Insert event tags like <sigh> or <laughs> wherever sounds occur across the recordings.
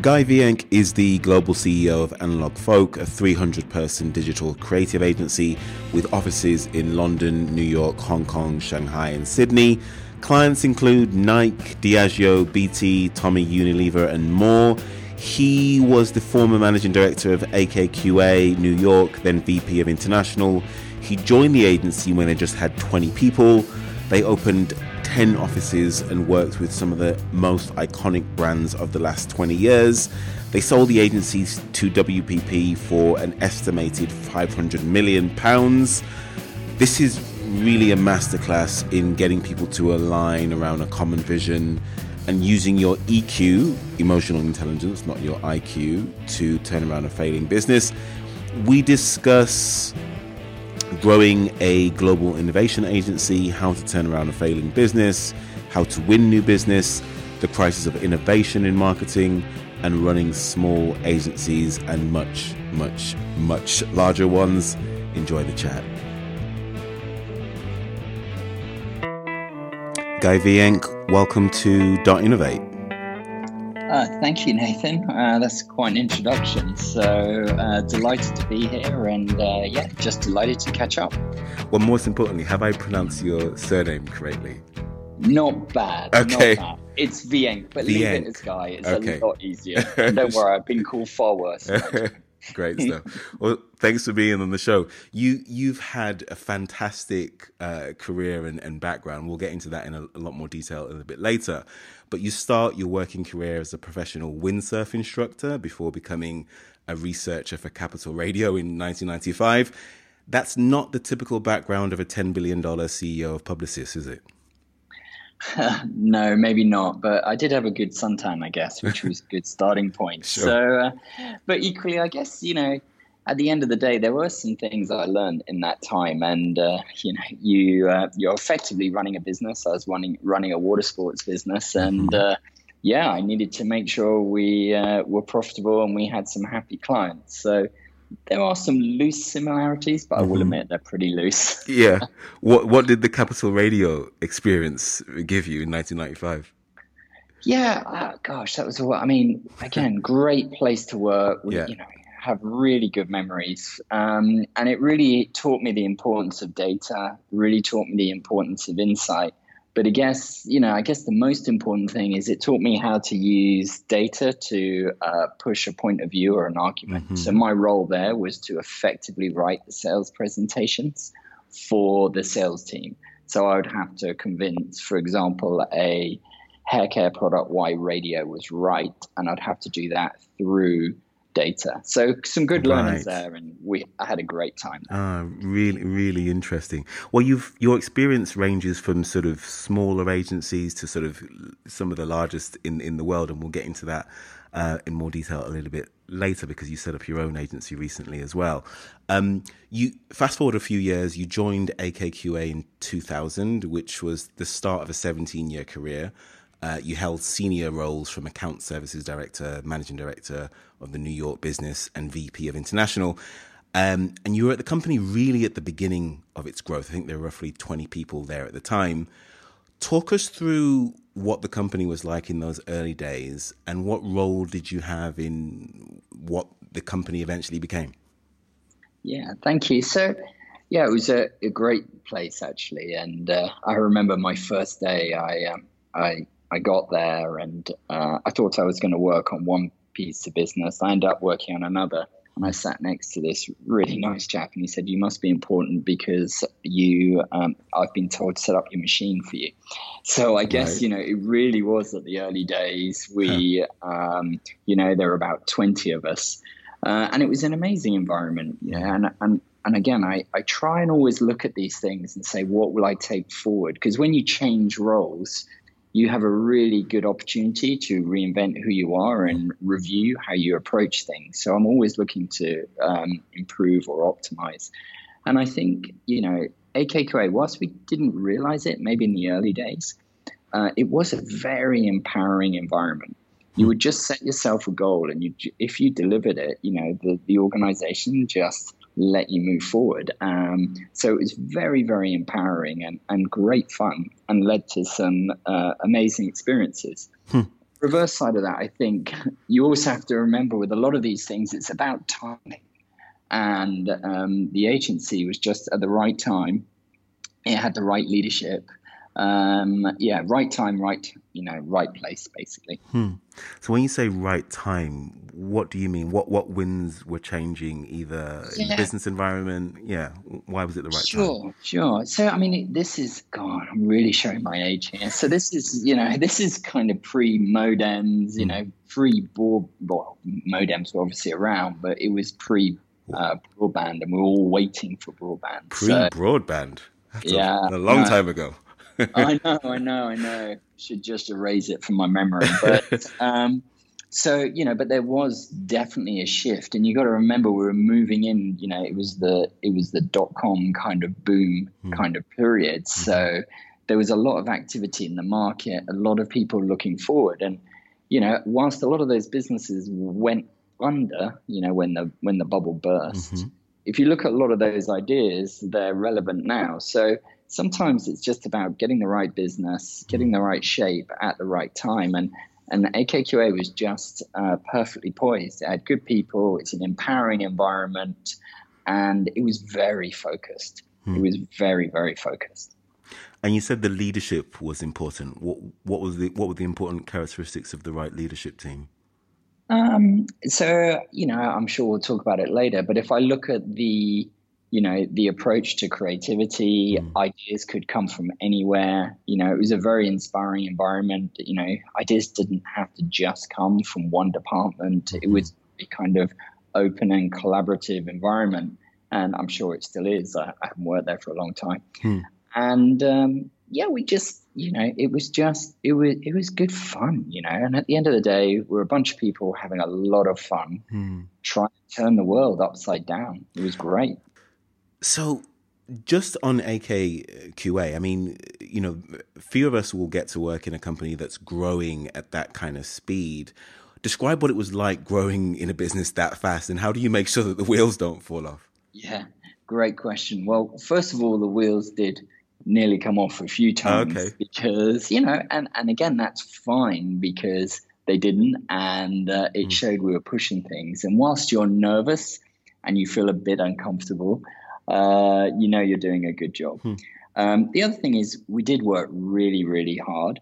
Guy Wieynk is the global CEO of AnalogFolk, a 300 person digital creative agency with offices in London, New York, Hong Kong, Shanghai, and Sydney. Clients include Nike, Diageo, BT, Tommy Unilever, and more. He was the former managing director of AKQA New York, then VP of International. He joined the agency when they just had 20 people. They opened 10 offices and worked with some of the most iconic brands of the last 20 years. They sold the agencies to WPP for an estimated 500 million pounds. This is really a masterclass in getting people to align around a common vision and using your EQ, emotional intelligence, not your IQ, to turn around a failing business. We discuss growing a global innovation agency, how to turn around a failing business, how to win new business, the crisis of innovation in marketing, and running small agencies and much, much, much larger ones. Enjoy the chat. Guy Wieynk, welcome to Dot Innovate. Uh, thank you, Nathan. Uh, that's quite an introduction. So uh, delighted to be here, and uh, yeah, just delighted to catch up. Well, most importantly, have I pronounced your surname correctly? Not bad. Okay. Not bad. It's Wieynk, but leave it as Guy. It's okay. a lot easier. <laughs> Don't worry, I've been called far worse. <laughs> Great stuff. well, thanks for being on the show. You you've had a fantastic uh, career and, and, background. We'll get into that in a, a, lot more detail a little bit later. But you start your working career as a professional windsurf instructor before becoming a researcher for Capital Radio in 1995. That's not the typical background of a $10 billion CEO of Publicis, is it? <laughs> no, maybe not. But I did have a good suntan, I guess, which was a good starting point. <laughs> Sure. So, uh, but equally, I guess you know, at the end of the day, there were some things I learned in that time, and uh, you know, you uh, you're effectively running a business. I was running running a water sports business, and mm-hmm. uh, yeah, I needed to make sure we uh, were profitable and we had some happy clients. So there are some loose similarities, but I will mm-hmm. admit they're pretty loose. yeah. <laughs> What What did the Capital Radio experience give you in 1995? Yeah, uh, gosh, that was what I mean. Again, great place to work. We, yeah. You know, have really good memories, um, and it really taught me the importance of data. Really taught me the importance of insight. But I guess, you know, I guess the most important thing is it taught me how to use data to uh, push a point of view or an argument. Mm-hmm. So my role there was to effectively write the sales presentations for the sales team. So I would have to convince, for example, a hair care product why radio was right, and I'd have to do that through data. So some good learnings right. there, and we I had a great time. Ah, really, really interesting. Well, you've your experience ranges from sort of smaller agencies to sort of some of the largest in in the world, and we'll get into that uh, in more detail a little bit later because you set up your own agency recently as well. Um, you fast forward a few years, you joined AKQA in 2000, which was the start of a 17 year career. Uh, you held senior roles from account services director, managing director of the New York business, and VP of international. Um, and you were at the company really at the beginning of its growth. I think there were roughly 20 people there at the time. Talk us through what the company was like in those early days and what role did you have in what the company eventually became? Yeah, thank you. So, yeah, it was a, a great place actually. And uh, I remember my first day, I, um, I I got there and uh, I thought I was going to work on one piece of business. I ended up working on another. And I sat next to this really <laughs> nice chap, and he said, "You must be important because you, um, I've been told to set up your machine for you." So I guess right. you know it really was at the early days. We, huh. um, you know, there were about twenty of us, uh, and it was an amazing environment. Yeah, and and and again, I, I try and always look at these things and say, what will I take forward? Because when you change roles, you have a really good opportunity to reinvent who you are and review how you approach things. So I'm always looking to um, improve or optimize. And I think, you know, AKQA, whilst we didn't realize it maybe in the early days, uh, it was a very empowering environment. You would just set yourself a goal, and you, if you delivered it, you know, the, the organization just let you move forward. Um, so it was very, very empowering and, and great fun and led to some uh, amazing experiences. Hmm. reverse side of that, I think you also have to remember with a lot of these things, it's about timing. And um, the agency was just at the right time. It had the right leadership um, yeah, right time, right, you know, right place, basically. Hmm. So when you say right time, what do you mean? What what winds were changing, either yeah. in the business environment? Yeah, why was it the right sure, time? Sure, sure. So I mean, this is God. I'm really showing my age here. So this is, you know, this is kind of pre modems. You hmm. know, pre broad. Well, modems were obviously around, but it was pre uh, broadband, and we are all waiting for broadband. Pre broadband. So, yeah, a, a long no, time ago. I <laughs> know, I know, I know. Should just erase it from my memory. But <laughs> um, so you know, but there was definitely a shift, and you got to remember we were moving in. You know, it was the it was the dot com kind of boom mm. kind of period. Mm-hmm. So there was a lot of activity in the market, a lot of people looking forward, and you know, whilst a lot of those businesses went under, you know, when the when the bubble burst. Mm-hmm. If you look at a lot of those ideas, they're relevant now. So sometimes it's just about getting the right business, getting the right shape at the right time. And and AKQA was just uh, perfectly poised. It had good people. It's an empowering environment, and it was very focused. Hmm. It was very very focused. And you said the leadership was important. What what was the what were the important characteristics of the right leadership team? Um, so you know, I'm sure we'll talk about it later. But if I look at the you know the approach to creativity mm. ideas could come from anywhere you know it was a very inspiring environment you know ideas didn't have to just come from one department mm-hmm. it was a kind of open and collaborative environment and i'm sure it still is i, I haven't worked there for a long time mm. and um, yeah we just you know it was just it was it was good fun you know and at the end of the day we're a bunch of people having a lot of fun mm. trying to turn the world upside down it was great so, just on AKQA, I mean, you know, few of us will get to work in a company that's growing at that kind of speed. Describe what it was like growing in a business that fast, and how do you make sure that the wheels don't fall off? Yeah, great question. Well, first of all, the wheels did nearly come off a few times okay. because you know, and and again, that's fine because they didn't, and uh, it mm. showed we were pushing things. And whilst you're nervous and you feel a bit uncomfortable, uh, you know you're doing a good job. Hmm. Um, the other thing is, we did work really, really hard.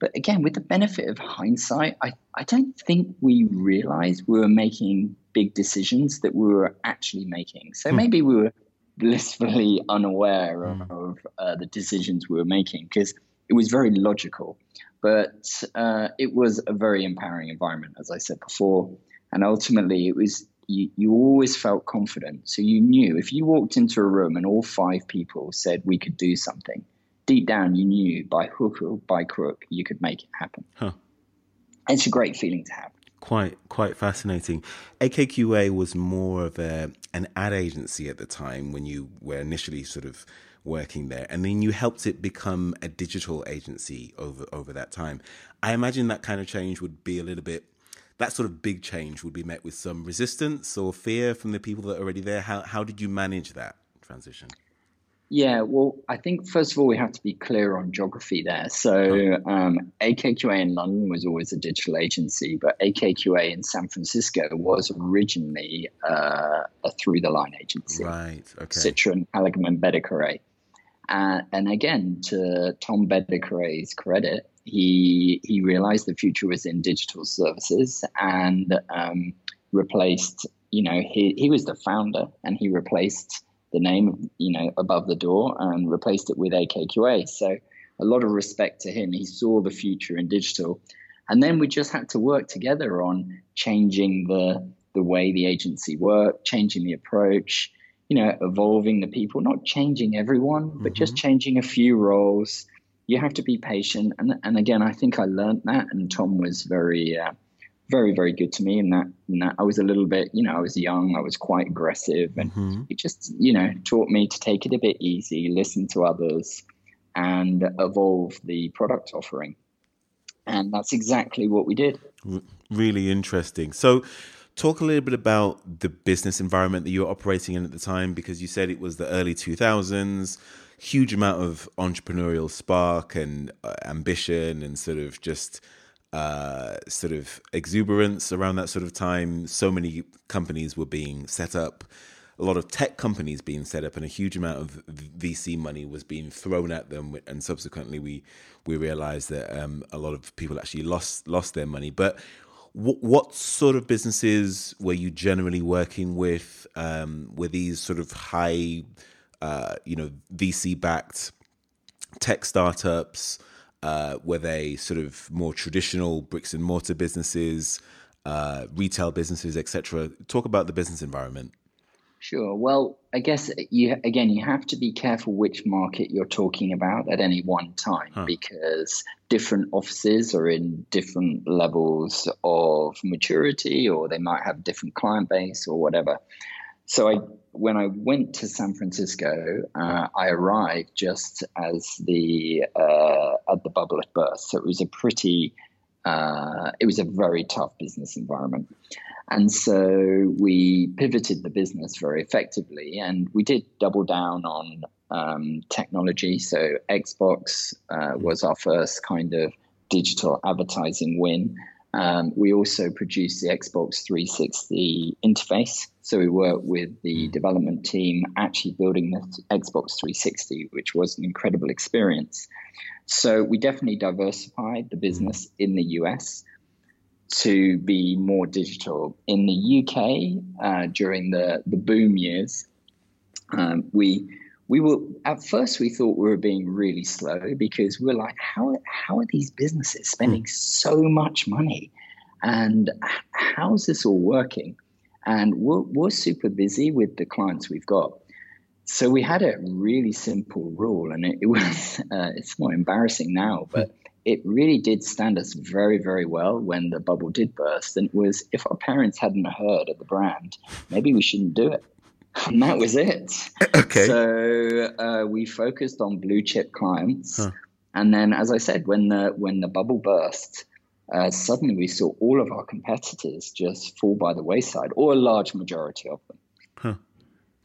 But again, with the benefit of hindsight, I, I don't think we realized we were making big decisions that we were actually making. So hmm. maybe we were blissfully unaware hmm. of uh, the decisions we were making because it was very logical. But uh, it was a very empowering environment, as I said before. And ultimately, it was you, you always felt confident. So you knew if you walked into a room and all five people said we could do something, deep down you knew by hook or by crook you could make it happen. Huh. It's a great feeling to have. Quite, quite fascinating. AKQA was more of a an ad agency at the time when you were initially sort of working there, and then you helped it become a digital agency over over that time. I imagine that kind of change would be a little bit that sort of big change would be met with some resistance or fear from the people that are already there. How how did you manage that transition? Yeah, well, I think first of all we have to be clear on geography there. So um, AKQA in London was always a digital agency, but AKQA in San Francisco was originally uh, a through the line agency. Right. Okay. Citron, Haligman, and Bedecarré. Uh, and again, to Tom Bedecarré's credit, he he realized the future was in digital services and um, replaced. You know, he he was the founder, and he replaced the name, you know, above the door and replaced it with AKQA. So a lot of respect to him. He saw the future in digital, and then we just had to work together on changing the the way the agency worked, changing the approach, you know, evolving the people, not changing everyone, but mm-hmm. just changing a few roles. You have to be patient, and and again, I think I learned that, and Tom was very, uh, very, very good to me in that. In that, I was a little bit, you know, I was young, I was quite aggressive, and mm-hmm. he just, you know, taught me to take it a bit easy, listen to others, and evolve the product offering. And that's exactly what we did. Really interesting. So, Talk a little bit about the business environment that you were operating in at the time, because you said it was the early 2000s, huge amount of entrepreneurial spark and uh, ambition, and sort of just uh, sort of exuberance around that sort of time. So many companies were being set up, a lot of tech companies being set up, and a huge amount of VC money was being thrown at them. And subsequently, we we realized that um, a lot of people actually lost lost their money. But what, what sort of businesses were you generally working with? Um, were these sort of high, uh, you know, VC backed tech startups? Uh, were they sort of more traditional bricks and mortar businesses, uh, retail businesses, etc.? Talk about the business environment. Sure. Well, I guess you again you have to be careful which market you're talking about at any one time huh. because different offices are in different levels of maturity or they might have different client base or whatever. So I when I went to San Francisco, uh, I arrived just as the uh, at the bubble had burst. So it was a pretty uh, it was a very tough business environment. And so we pivoted the business very effectively and we did double down on um, technology. So Xbox uh, was our first kind of digital advertising win. Um, we also produced the Xbox 360 interface. So we worked with the development team actually building the Xbox 360, which was an incredible experience. So we definitely diversified the business in the US to be more digital. In the UK, uh, during the, the boom years, um, we we were at first we thought we were being really slow because we are like, how how are these businesses spending hmm. so much money, and how's this all working? And we're, we're super busy with the clients we've got. So we had a really simple rule, and it, it was <laughs> uh, it's more embarrassing now, but it really did stand us very, very well when the bubble did burst. And it was if our parents hadn't heard of the brand, maybe we shouldn't do it. <laughs> And that was it. <clears throat> Okay. So uh, we focused on blue chip clients, huh. and then, as I said, when the when the bubble burst, uh, suddenly we saw all of our competitors just fall by the wayside, or a large majority of them. Huh.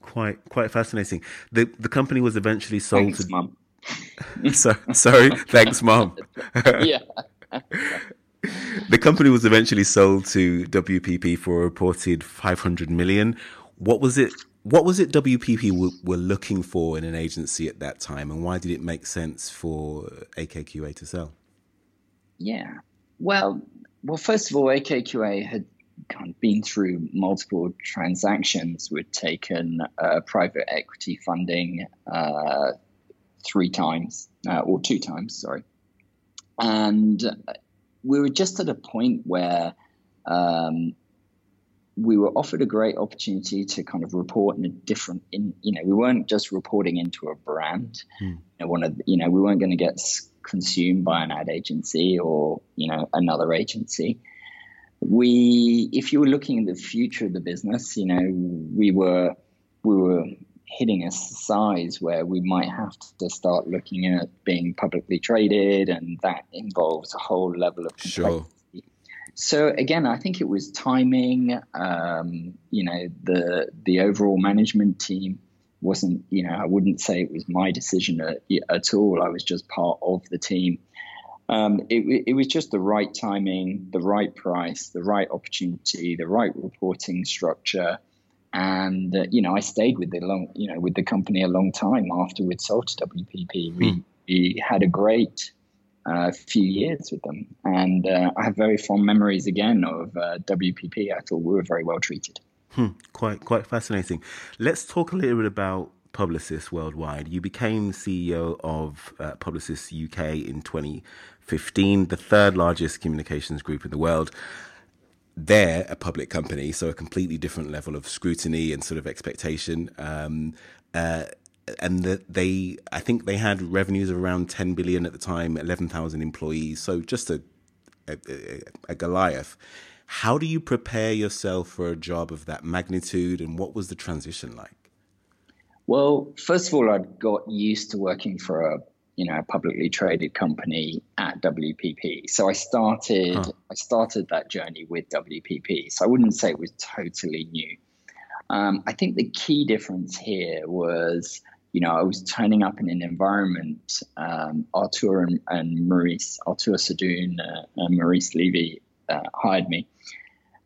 Quite quite fascinating. The the company was eventually sold Thanks, to. Mum. <laughs> so, sorry, <laughs> thanks, mom. yeah. the company was eventually sold to WPP for a reported 500 million. What was it? What was it WPP w- were looking for in an agency at that time, and why did it make sense for AKQA to sell? Yeah, well, well, first of all, AKQA had kind of been through multiple transactions. We'd taken uh, private equity funding, uh, three times uh, or two times, sorry. And we were just at a point where um, we were offered a great opportunity to kind of report in a different, in you know, we weren't just reporting into a brand. Hmm. You know, one of, you know, we weren't going to get consumed by an ad agency or you know another agency. We, if you were looking at the future of the business, you know, we were we were hitting a size where we might have to start looking at being publicly traded, and that involves a whole level of complexity. Sure. So again, I think it was timing. Um, you know, the the overall management team wasn't. You know, I wouldn't say it was my decision at, at all. I was just part of the team. Um, it, it was just the right timing, the right price, the right opportunity, the right reporting structure and uh, you know I stayed with the long you know with the company a long time after we'd sold to WPP. We, hmm. we had a great uh, few years with them, and uh, I have very fond memories again of uh, WPP. I thought we were very well treated. Hmm. Quite quite fascinating. Let's talk a little bit about Publicis Worldwide. You became CEO of uh, Publicis UK in 2015, the third largest communications group in the world they're a public company, so a completely different level of scrutiny and sort of expectation. Um, uh, and that they, I think they had revenues of around 10 billion at the time, 11,000 employees. So just a, a, a Goliath. How do you prepare yourself for a job of that magnitude, and what was the transition like? Well, first of all, I'd got used to working for a you know a publicly traded company at WPP. So I started huh. I started that journey with WPP. So I wouldn't say it was totally new. Um, I think the key difference here was you know, I was turning up in an environment. Um, Arthur and, and, Maurice, Arthur Sadoun uh, and Maurice Levy uh, hired me,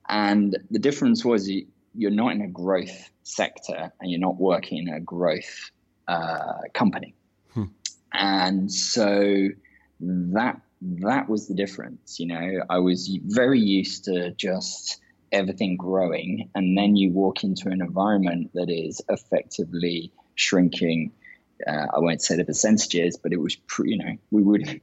and the difference was you, you're not in a growth sector and you're not working in a growth uh, company, hmm. and so that that was the difference. You know, I was very used to just everything growing, and then you walk into an environment that is effectively shrinking. Uh, I won't say the percentages, but it was, pre, you know, we would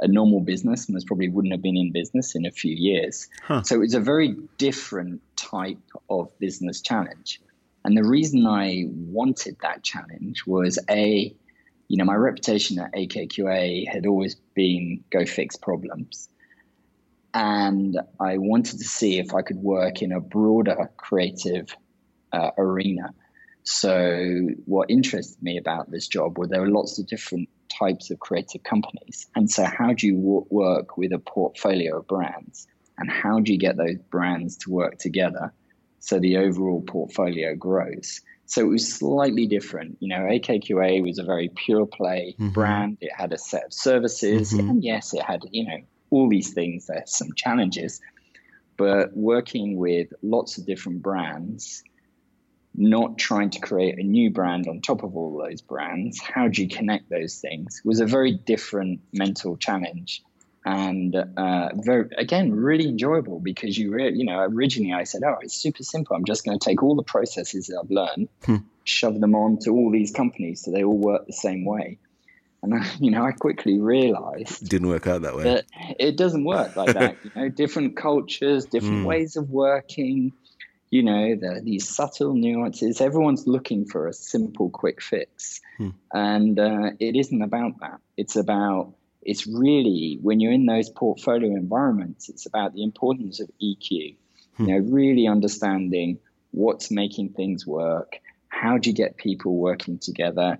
a normal business most probably wouldn't have been in business in a few years. Huh. So it was a very different type of business challenge. And the reason I wanted that challenge was a, you know, my reputation at AKQA had always been go fix problems. And I wanted to see if I could work in a broader creative uh, arena so, what interested me about this job were there were lots of different types of creative companies. And so, how do you w- work with a portfolio of brands? And how do you get those brands to work together so the overall portfolio grows? So it was slightly different. You know, AKQA was a very pure play mm-hmm. brand. It had a set of services. Mm-hmm. And yes, it had, you know, all these things. There's some challenges. But working with lots of different brands not trying to create a new brand on top of all those brands. How do you connect those things? was a very different mental challenge, and uh, very again really enjoyable because you really, you know originally I said, oh, it's super simple. I'm just going to take all the processes that I've learned, hmm. shove them on to all these companies so they all work the same way. And I, you know, I quickly realized didn't work out that way. That it doesn't work like that. <laughs> you know, different cultures, different mm. ways of working you know, the, these subtle nuances. Everyone's looking for a simple, quick fix. Hmm. And uh, it isn't about that. It's about, it's really, when you're in those portfolio environments, it's about the importance of EQ. Hmm. You know, really understanding what's making things work. How do you get people working together?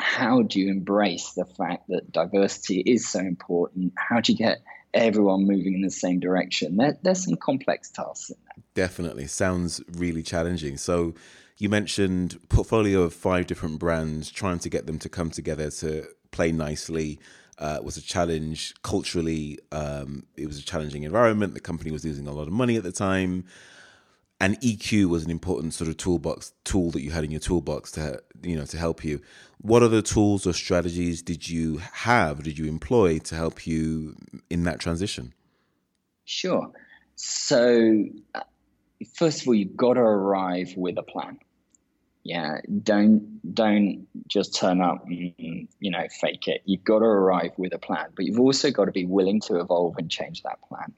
How do you embrace the fact that diversity is so important? How do you get everyone moving in the same direction. There, there's some complex tasks in there. Definitely. Sounds really challenging. So you mentioned portfolio of five different brands, trying to get them to come together to play nicely. Uh, was a challenge culturally. Um, it was a challenging environment. The company was losing a lot of money at the time and EQ was an important sort of toolbox tool that you had in your toolbox to you know to help you. What other tools or strategies did you have? Did you employ to help you in that transition? Sure. So uh, first of all, you've got to arrive with a plan. Yeah, don't don't just turn up and you know fake it. You've got to arrive with a plan, but you've also got to be willing to evolve and change that plan.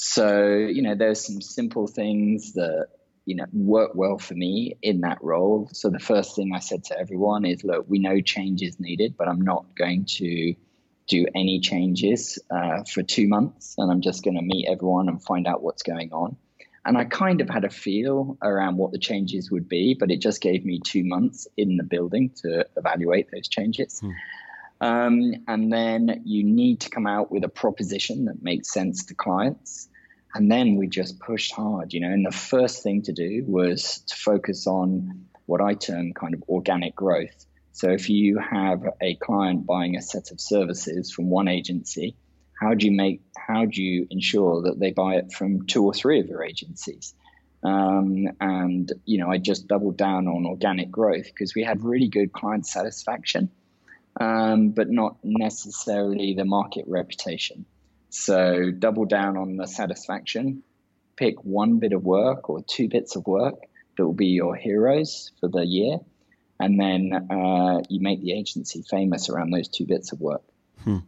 So, you know, there's some simple things that, you know, work well for me in that role. So the first thing I said to everyone is, look, we know change is needed, but I'm not going to do any changes uh, for two months. And I'm just going to meet everyone and find out what's going on. And I kind of had a feel around what the changes would be, but it just gave me two months in the building to evaluate those changes. Hmm. Um, and then you need to come out with a proposition that makes sense to clients. And then we just pushed hard, you know. And the first thing to do was to focus on what I term kind of organic growth. So if you have a client buying a set of services from one agency, how do you make how do you ensure that they buy it from two or three of your agencies? Um, and you know, I just doubled down on organic growth because we had really good client satisfaction um, but not necessarily the market reputation. So double down on the satisfaction. Pick one bit of work or two bits of work that will be your heroes for the year, and then uh, you make the agency famous around those two bits of work. Hmm.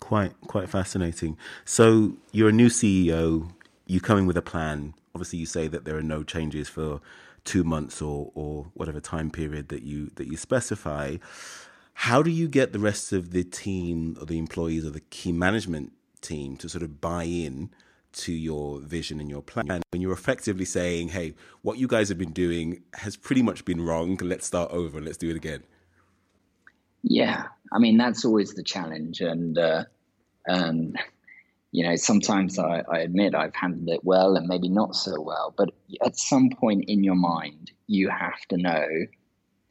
Quite quite fascinating. So you're a new CEO. You come in with a plan. Obviously, you say that there are no changes for two months or or whatever time period that you that you specify. How do you get the rest of the team or the employees or the key management team to sort of buy in to your vision and your plan when you're effectively saying, hey, what you guys have been doing has pretty much been wrong. Let's start over and let's do it again? Yeah, I mean, that's always the challenge. And, uh, um, you know, sometimes I, I admit I've handled it well and maybe not so well. But at some point in your mind, you have to know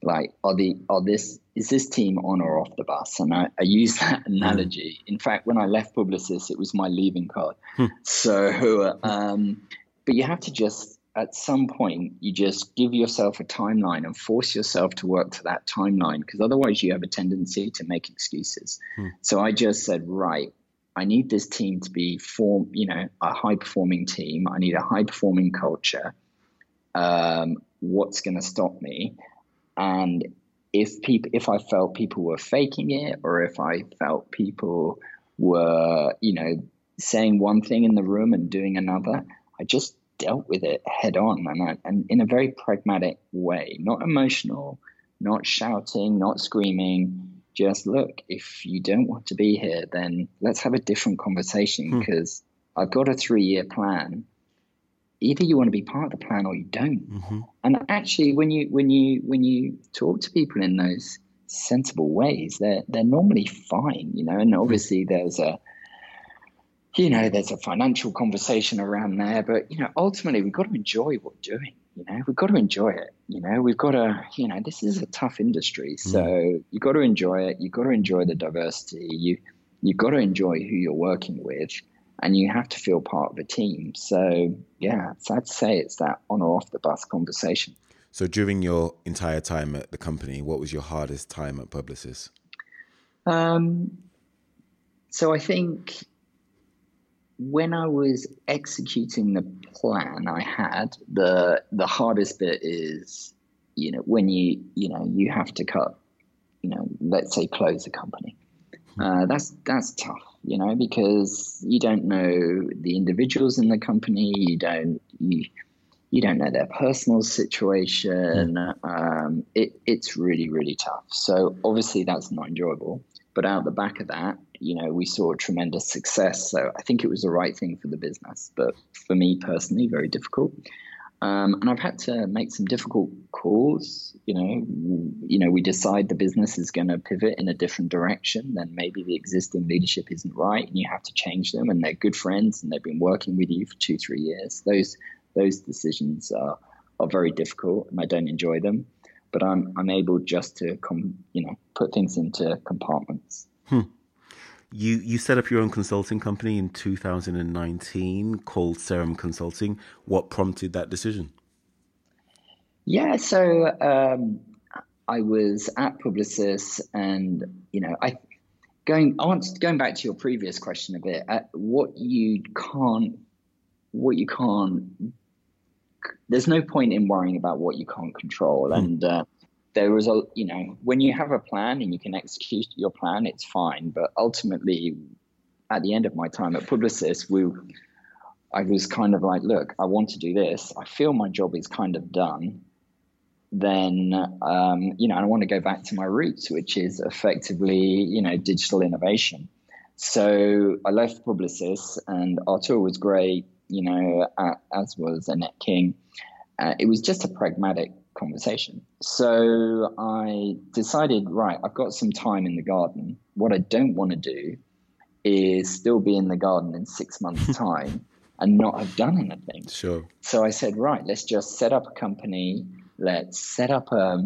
like are the are this is this team on or off the bus? And i, I use <laughs> that hmm. analogy in fact when i left publicis it was my leaving card. Hmm. <laughs> so um, but you have to just at some point you just give yourself a timeline and force yourself to work to that timeline because otherwise you have a tendency to make excuses. Hmm. so i just said right i need this team to be form you know a high performing team. I need a high performing culture. Um, what's going to stop me and if people if i felt people were faking it or if i felt people were you know saying one thing in the room and doing another i just dealt with it head on and, I, and in a very pragmatic way not emotional not shouting not screaming just look if you don't want to be here then let's have a different conversation because hmm. i've got a three year plan either you want to be part of the plan or you don't. Mm-hmm. And actually, when you when you when you talk to people in those sensible ways, they're they're normally fine, you know. And obviously, there's a you know there's a financial conversation around there, but you know ultimately we've got to enjoy what we're doing. You know, we've got to enjoy it. You know, we've got to, you know, this is a tough industry. Mm. So mm. you've got to enjoy it. You've got to enjoy the diversity. You, you've got to enjoy who you're working with and you have to feel part of a team. So yeah, so I'd say it's that on or off the bus conversation. So during your entire time at the company, what was your hardest time at Publicis? Um, so I think when I was executing the plan I had, the the hardest bit is, you know, when you you know you have to cut, you know, let's say close a company. Uh, that's that's tough, you know, because you don't know the individuals in the company. You don't you you don't know their personal situation. Mm. Um, it, it's really really tough. So obviously that's not enjoyable. But out the back of that, you know, we saw tremendous success. So I think it was the right thing for the business. But for me personally, very difficult. Um, and I've had to make some difficult calls. You know, you know, we decide the business is going to pivot in a different direction. Then maybe the existing leadership isn't right, and you have to change them. And they're good friends, and they've been working with you for two, three years. Those those decisions are are very difficult, and I don't enjoy them. But I'm I'm able just to come, you know, put things into compartments. Hmm. You you set up your own consulting company in 2019 called Serum Consulting. What prompted that decision? Yeah, so um, I was at Publicis, and you know, I going on going back to your previous question a bit. Uh, what you can't, what you can't. There's no point in worrying about what you can't control, mm. and uh, there was a you know when you have a plan and you can execute your plan it's fine. But ultimately at the end of my time at publicis we i was kind of like look i want to do this. I feel my job is kind of done. Then um, you know i want to go back to my roots which is effectively you know digital innovation. So i left publicis and Arthur was great you know as was annette king. Uh, it was just a pragmatic conversation. So I decided, right, I've got some time in the garden. What I don't want to do is still be in the garden in six months' <laughs> time and not have done anything. Sure. So I said, right, let's just set up a company. Let's set up a,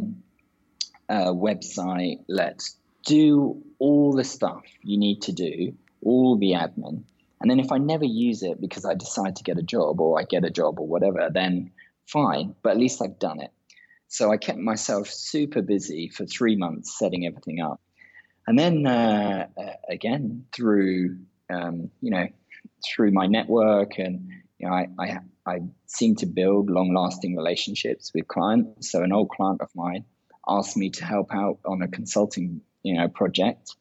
a website. Let's do all the stuff you need to do, all the admin. And then if I never use it because I decide to get a job or I get a job or whatever, then fine, but at least I've done it. So I kept myself super busy for three months setting everything up. And then uh, uh, again, through, um, you know, through my network and, you know, I, I, I seem to build long lasting relationships with clients. So an old client of mine asked me to help out on a consulting, you know, project.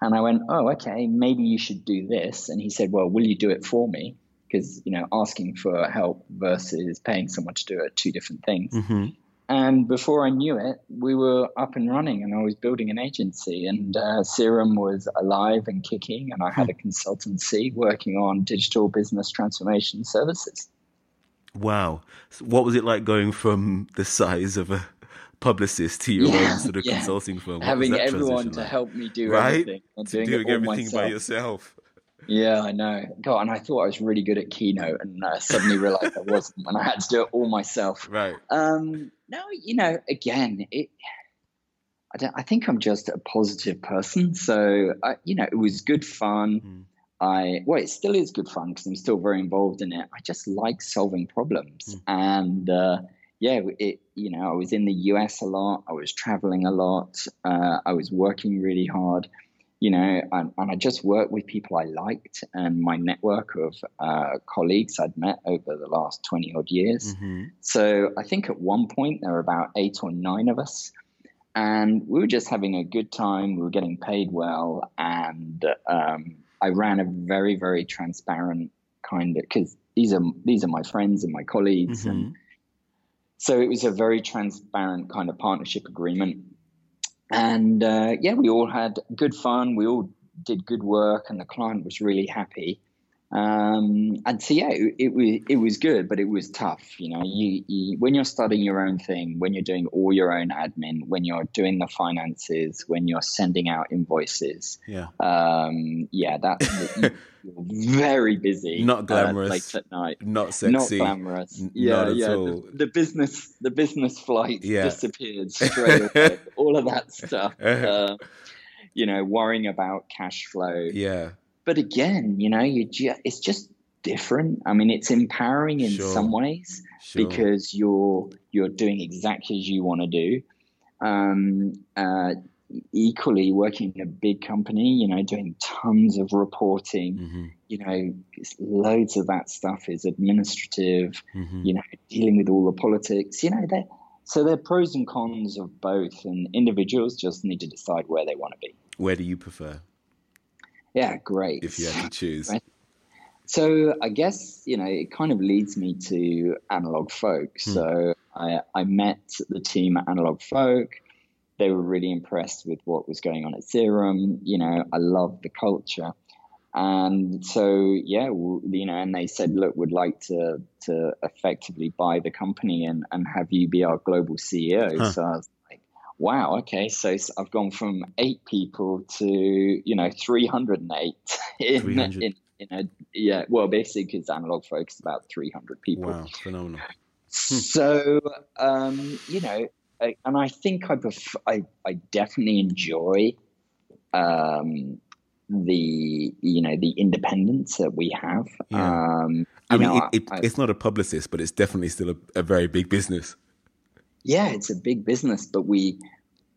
And I went, oh, okay, maybe you should do this. And he said, well, will you do it for me? Because, you know, asking for help versus paying someone to do it, two different things. Mm-hmm. And before I knew it, we were up and running, and I was building an agency. And uh, Serum was alive and kicking, and I had a consultancy working on digital business transformation services. Wow. So what was it like going from the size of a Publicis to your yeah, own sort of yeah. consulting firm? What Having everyone to help me do right? everything. And to doing, everything myself. by yourself. Yeah, I know. God, and I thought I was really good at Keynote, and uh, suddenly realized I wasn't, and I had to do it all myself. <laughs> Right. Um, no, you know, again, it I, don't, I think I'm just a positive person. So, I, you know, it was good fun. Mm. I well, it still is good fun because I'm still very involved in it. I just like solving problems, mm. and uh, yeah, it you know I was in the US a lot. I was traveling a lot. Uh, I was working really hard, you know, and, and, I just worked with people I liked, and my network of uh, colleagues I'd met over the last twenty odd years. Mm-hmm. So I think at one point there were about eight or nine of us and we were just having a good time. We were getting paid well, and um, I ran a very very transparent kind of because these are these are my friends and my colleagues, mm-hmm. and so it was a very transparent kind of partnership agreement. And uh, yeah, we all had good fun. We all did good work, and the client was really happy. Um, and so yeah, it, it, was it was good, but it was tough. You know, you, you, when you're starting your own thing, when you're doing all your own admin, when you're doing the finances, when you're sending out invoices. Yeah. Um, yeah, that <laughs> you're very busy. Not glamorous. Uh, late at night. Not sexy. Not glamorous. Yeah, Not yeah. The, the, business the business flight yeah. disappeared straight away. <laughs> all of that stuff. <laughs> Uh, you know, worrying about cash flow. Yeah but again, you know, you ju- it's just different. I mean, it's empowering in sure. some ways sure. because you're you're doing exactly as you want to do. Um, uh, equally, working in a big company, you know, doing tons of reporting. Mm-hmm. You know, loads of that stuff is administrative. Mm-hmm. You know, dealing with all the politics. You know, they so there are pros and cons of both, and individuals just need to decide where they want to be. Where do you prefer? Yeah, great. If you had to choose. So I guess, you know, it kind of leads me to AnalogFolk. Hmm. So I, I met the team at AnalogFolk. They were really impressed with what was going on at Serum. You know, I love the culture. And so, yeah, you know, and they said, look, we'd like to to effectively buy the company and, and have you be our global CEO. Huh. So I was wow, okay, so I've gone from eight people to you know 308 <laughs> in, 300. in, in a yeah. Well, basically, because AnalogFolk's about 300 people. Wow, phenomenal. so um, you know, I, and I think I, pref- I I definitely enjoy um, the you know the independence that we have. Yeah. Um, I mean, know, it, it, I, it's not a Publicis, but it's definitely still a, a very big business yeah, it's a big business, but we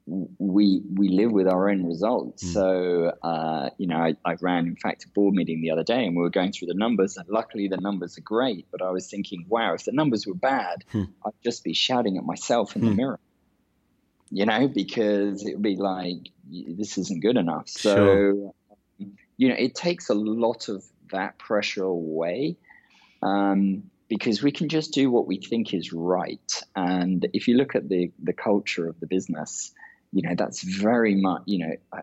we we live with our own results. Mm. So uh, you know, I, I, ran in fact a board meeting the other day, and we were going through the numbers. And luckily, the numbers are great. But I was thinking, wow, if the numbers were bad, mm. I'd just be shouting at myself in mm. the hmm. mirror. You know, because it would be like this isn't good enough. So sure. you know, it takes a lot of that pressure away. Um, because we can just do what we think is right. And if you look at the the culture of the business, you know that's very much you know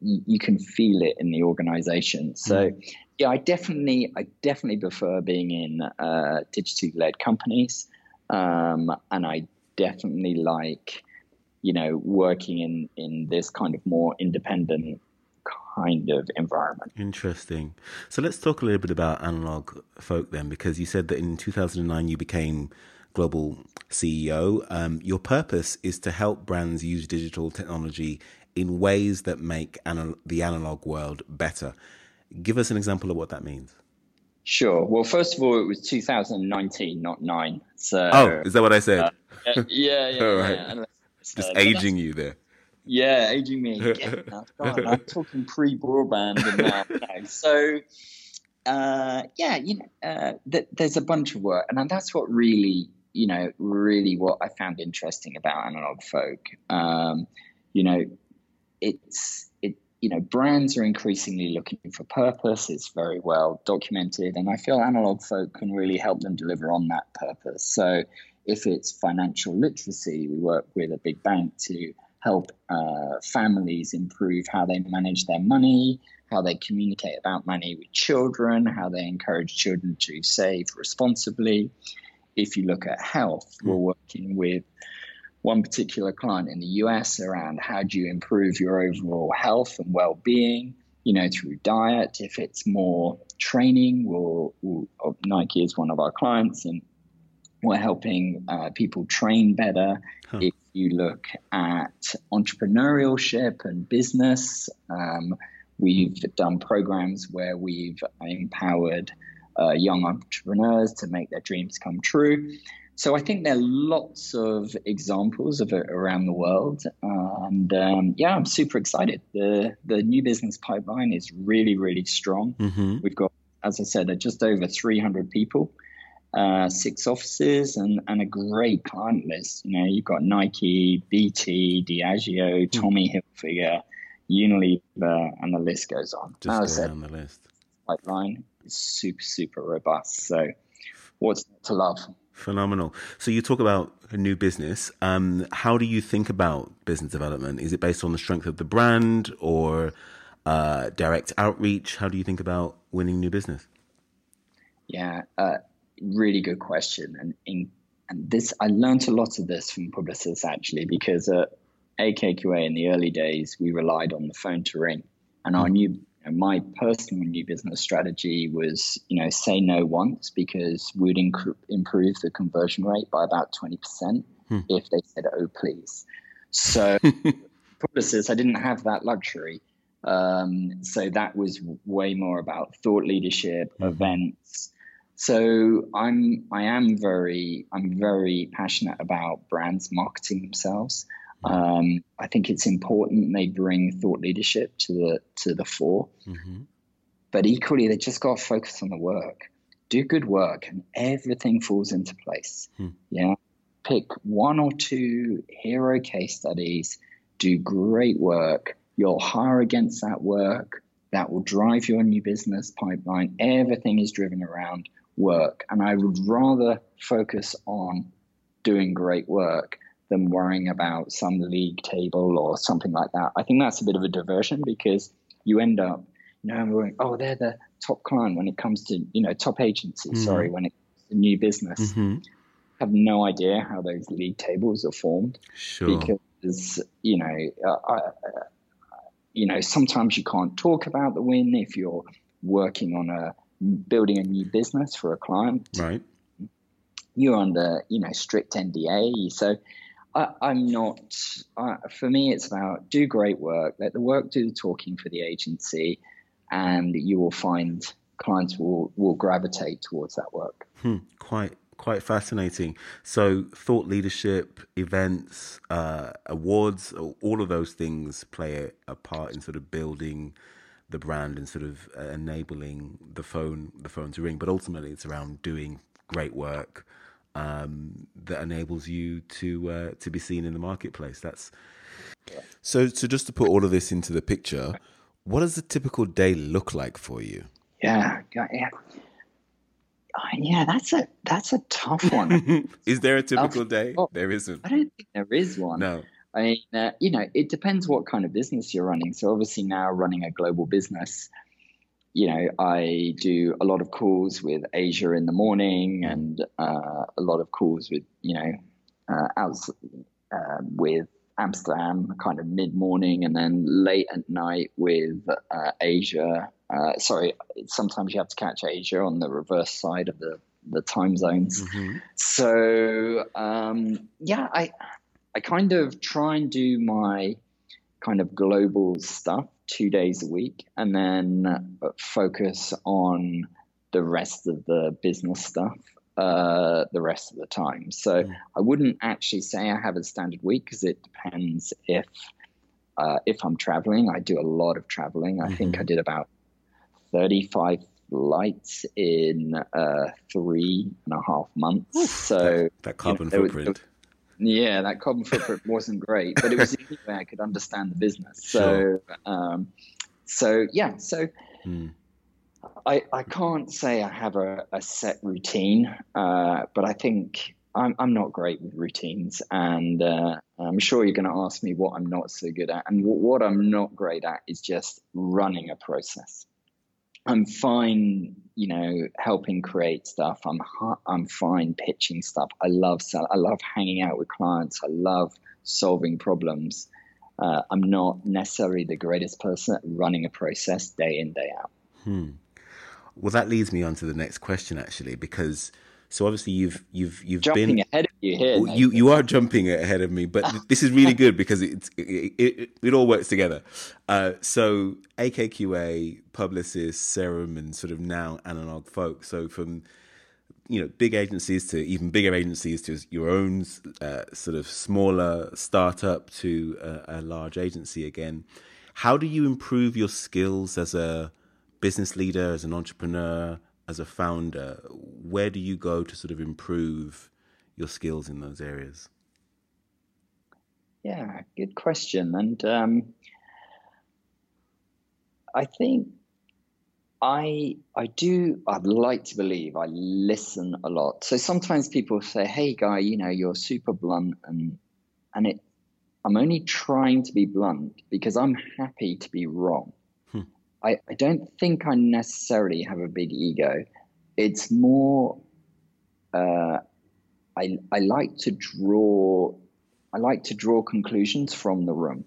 you, you can feel it in the organization. So mm. yeah, I definitely I definitely prefer being in uh, digitally led companies, um, and I definitely like you know working in in this kind of more independent kind of environment. Interesting. So let's talk a little bit about analog folk then, because you said that in 2009 you became global CEO. Um, your purpose is to help brands use digital technology in ways that make anal- the analog world better. Give us an example of what that means. Sure. Well, first of all, it was 2019, not nine. So. Oh, is that what I said? Uh, yeah, yeah. <laughs> all right. Yeah. Just aging you there. Yeah, aging me again. God, I'm talking pre-broadband and now. now. <laughs> So, uh, yeah, you know, uh, th- there's a bunch of work, and that's what really, you know, really what I found interesting about AnalogFolk. Um, you know, it's it. You know, brands are increasingly looking for purpose. It's very well documented, and I feel AnalogFolk can really help them deliver on that purpose. So, if it's financial literacy, we work with a big bank to help uh, families improve how they manage their money, how they communicate about money with children, how they encourage children to save responsibly. If you look at health, mm. we're working with one particular client in the US around how do you improve your overall health and well being, you know, through diet. If it's more training, we'll, we'll, Nike is one of our clients, and we're helping uh, people train better. Huh. If you look at entrepreneurship and business, um, we've done programs where we've empowered uh, young entrepreneurs to make their dreams come true. So I think there are lots of examples of it around the world, and um, yeah, I'm super excited. the The new business pipeline is really, really strong. Mm-hmm. We've got, as I said, just over 300 people uh, six offices and, and a great client list. You know, you've got Nike, BT, Diageo, hmm. Tommy Hilfiger, Unilever, and the list goes on. Just said, on the list. Pipeline is super, super robust. So, what's to love? Phenomenal. So you talk about a new business. Um, how do you think about business development? Is it based on the strength of the brand or uh, direct outreach? How do you think about winning new business? Yeah, uh, really good question. And in, and this, I learned a lot of this from Publicis actually, because at AKQA in the early days, we relied on the phone to ring. And our hmm. new, my personal new business strategy was, you know, say no once because we'd inc- improve the conversion rate by about 20% hmm. if they said, oh, please. So, <laughs> Publicis, I didn't have that luxury. Um, so that was way more about thought leadership, mm-hmm. events, so I'm I am very I'm very passionate about brands marketing themselves. Um, I think it's important they bring thought leadership to the to the fore, mm-hmm. but equally they just got to focus on the work, do good work, and everything falls into place. Hmm. Yeah, pick one or two hero case studies, do great work. You'll hire against that work. That will drive your new business pipeline. Everything is driven around work. And I would rather focus on doing great work than worrying about some league table or something like that. I think that's a bit of a diversion because you end up, you know, going, oh, they're the top client when it comes to, you know, top agency, mm-hmm. sorry, when it's a new business. Mm-hmm. have no idea how those league tables are formed. Sure. Because, you know, uh, uh, you know, sometimes you can't talk about the win if you're working on a building a new business for a client. Right. You're under, you know, strict NDA. So I, am not, uh, for me, it's about do great work, let the work do the talking for the agency, and you will find clients will, will gravitate towards that work. Hmm, quite quite fascinating. So, thought leadership, events, uh, awards, all of those things play a, a, part in sort of building the brand and sort of uh, enabling the phone the phone to ring. But ultimately, it's around doing great work um, that enables you to uh, to be seen in the marketplace. That's so. So just to put all of this into the picture, what does a typical day look like for you? Yeah, yeah. Uh, yeah, that's a that's a tough one. <laughs> is there a typical day? There isn't. I don't think there is one. No. I mean, uh, you know, it depends what kind of business you're running. So obviously now running a global business, you know, I do a lot of calls with Asia in the morning and uh, a lot of calls with, you know, uh, out, uh, with Amsterdam kind of mid morning and then late at night with uh, Asia. Uh, sorry, sometimes you have to catch Asia on the reverse side of the the time zones. Mm-hmm. So um, yeah, I I kind of try and do my kind of global stuff two days a week and then focus on the rest of the business stuff uh, the rest of the time. So mm. I wouldn't actually say I have a standard week because it depends if uh, if I'm traveling. I do a lot of traveling. I mm-hmm. think I did about 35 flights in uh, three and a half months. Oof, so that, that carbon you know, footprint. Was, yeah, that carbon footprint wasn't great, but it was the only way I could understand the business. <laughs> So, sure. um, so yeah, so mm. I I can't say I have a, a set routine, uh, but I think I'm I'm not great with routines, and uh, I'm sure you're going to ask me what I'm not so good at, and w- what I'm not great at is just running a process. I'm fine, you know, helping create stuff. I'm I'm fine pitching stuff. I love sell. I love hanging out with clients. I love solving problems. Uh, I'm not necessarily the greatest person at running a process day in day out. Hmm. Well, that leads me on to the next question, actually, because So obviously you've you've you've jumping been ahead of you here. You you are jumping ahead of me, but this is really good because it it, it, it all works together. Uh, so AKQA, Publicis, Serum, and sort of now AnalogFolk. So from you know big agencies to even bigger agencies to your own uh, sort of smaller startup to a, a large agency again. How do you improve your skills as a business leader, as an entrepreneur, as a founder? Where do you go to sort of improve your skills in those areas? Yeah, good question. And um, I think I I do I'd like to believe I listen a lot. So sometimes people say, "Hey, guy, you know, you're super blunt," and and it I'm only trying to be blunt because I'm happy to be wrong. I, I don't think I necessarily have a big ego. It's more uh, I I like to draw I like to draw conclusions from the room.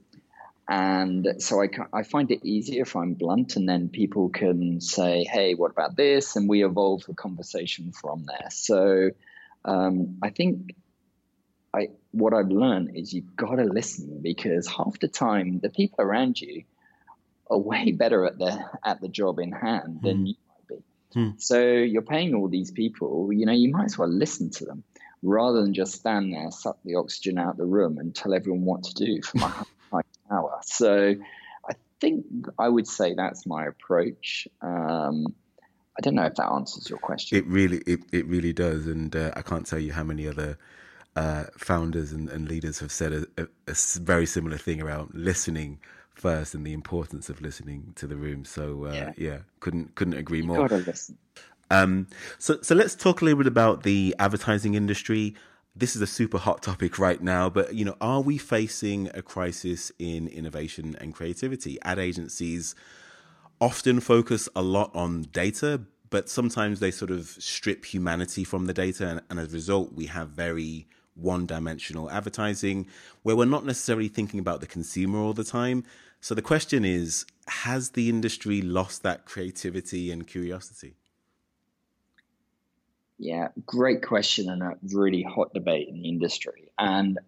And so I, I find it easier if I'm blunt, and then people can say, hey, what about this? And we evolve the conversation from there. So um, I think I, what I've learned is you've got to listen because half the time the people around you are way better at the at the job in hand than mm. you might be. Mm. So you're paying all these people, you know, you might as well listen to them rather than just stand there, suck the oxygen out of the room, and tell everyone what to do for my <laughs> hour. So I think I would say that's my approach. Um, I don't know if that answers your question. It really, it, it really does, and uh, I can't tell you how many other uh, founders and, and, leaders have said a, a, a, very similar thing around listening first and the importance of listening to the room. So uh, yeah. yeah. couldn't couldn't agree more. You gotta. Um, so so let's talk a little bit about the advertising industry this is a super hot topic right now, but you know, are we facing a crisis in innovation and creativity? Ad agencies often focus a lot on data, but sometimes they sort of strip humanity from the data, and, and as a result, we have very one dimensional advertising where we're not necessarily thinking about the consumer all the time. So the question is Has the industry lost that creativity and curiosity? Yeah, great question and a really hot debate in the industry. And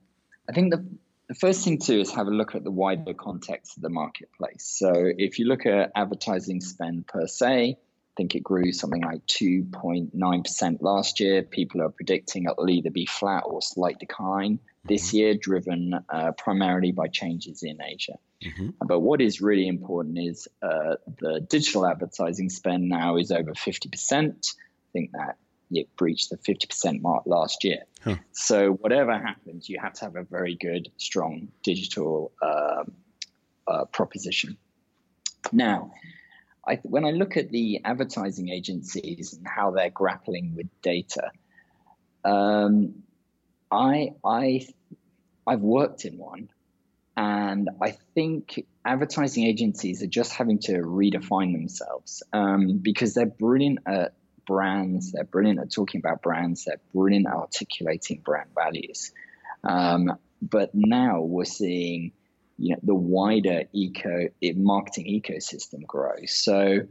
I think the, the first thing to do is have a look at the wider context of the marketplace. So if you look at advertising spend per se, I think it grew something like 2.9% last year. People are predicting it'll either be flat or slight decline this mm-hmm. year, driven uh, primarily by changes in Asia. Mm-hmm. But what is really important is uh, the digital advertising spend now is over 50%. I think that it breached the 50% mark last year. Huh. So whatever happens, you have to have a very good, strong digital um, uh, proposition. Now, I, when I look at the advertising agencies and how they're grappling with data, um, I, I, I've worked in one, and I think advertising agencies are just having to redefine themselves um, because they're brilliant at brands. They're brilliant at talking about brands. They're brilliant at articulating brand values. Um, but now we're seeing, you know, the wider eco marketing ecosystem grow. So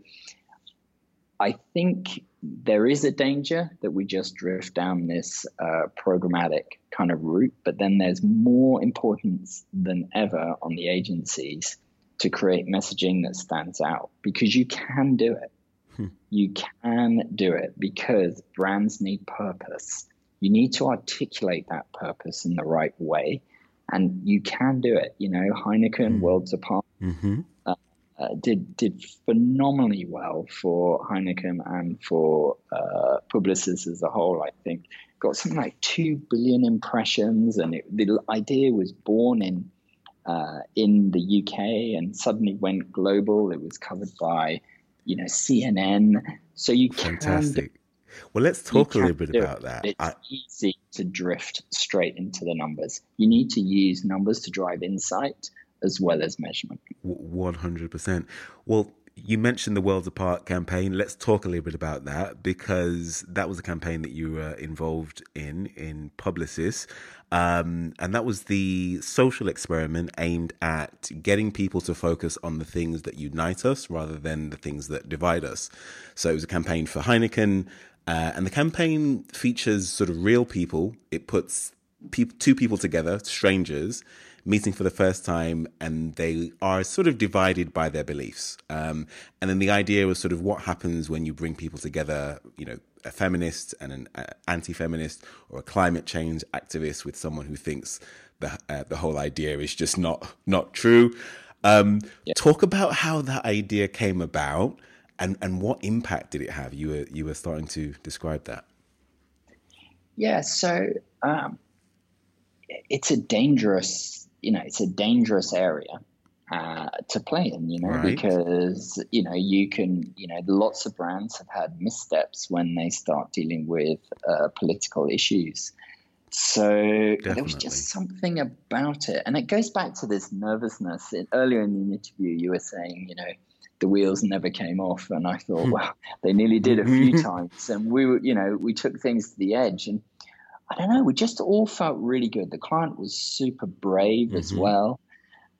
I think there is a danger that we just drift down this uh, programmatic kind of route, but then there's more importance than ever on the agencies to create messaging that stands out because you can do it. Hmm. You can do it because brands need purpose. You need to articulate that purpose in the right way, and you can do it. You know, Heineken, mm. Worlds Apart, mm-hmm. Uh, did did phenomenally well for Heineken and for uh, Publicis as a whole. I think got something like two billion impressions, and it, the idea was born in uh, in the UK and suddenly went global. It was covered by you know, CNN. So you Fantastic. can. well, let's talk a little bit about that. It's I... easy to drift straight into the numbers. You need to use numbers to drive insight as well as measurement. 100%. Well, you mentioned the Worlds Apart campaign. Let's talk a little bit about that because that was a campaign that you were involved in in Publicis. Um, and that was the social experiment aimed at getting people to focus on the things that unite us rather than the things that divide us. So it was a campaign for Heineken. Uh, and the campaign features sort of real people. It puts pe- two people together, strangers, meeting for the first time, and they are sort of divided by their beliefs. Um, and then the idea was sort of what happens when you bring people together, you know, a feminist and an uh, anti-feminist, or a climate change activist with someone who thinks the uh, the whole idea is just not not true. Um, yeah. Talk about how that idea came about, and and what impact did it have? You were you were starting to describe that. Yeah, so um, it's a dangerous, you know, it's a dangerous area uh, to play in, you know, right. because you know you can, you know, lots of brands have had missteps when they start dealing with uh, political issues. So Definitely. there was just something about it, and it goes back to this nervousness. It, earlier in the interview, you were saying, you know, the wheels never came off, and I thought, hmm. well, they nearly did a few <laughs> times, and we were, you know, we took things to the edge, and I don't know, we just all felt really good. The client was super brave mm-hmm. as well.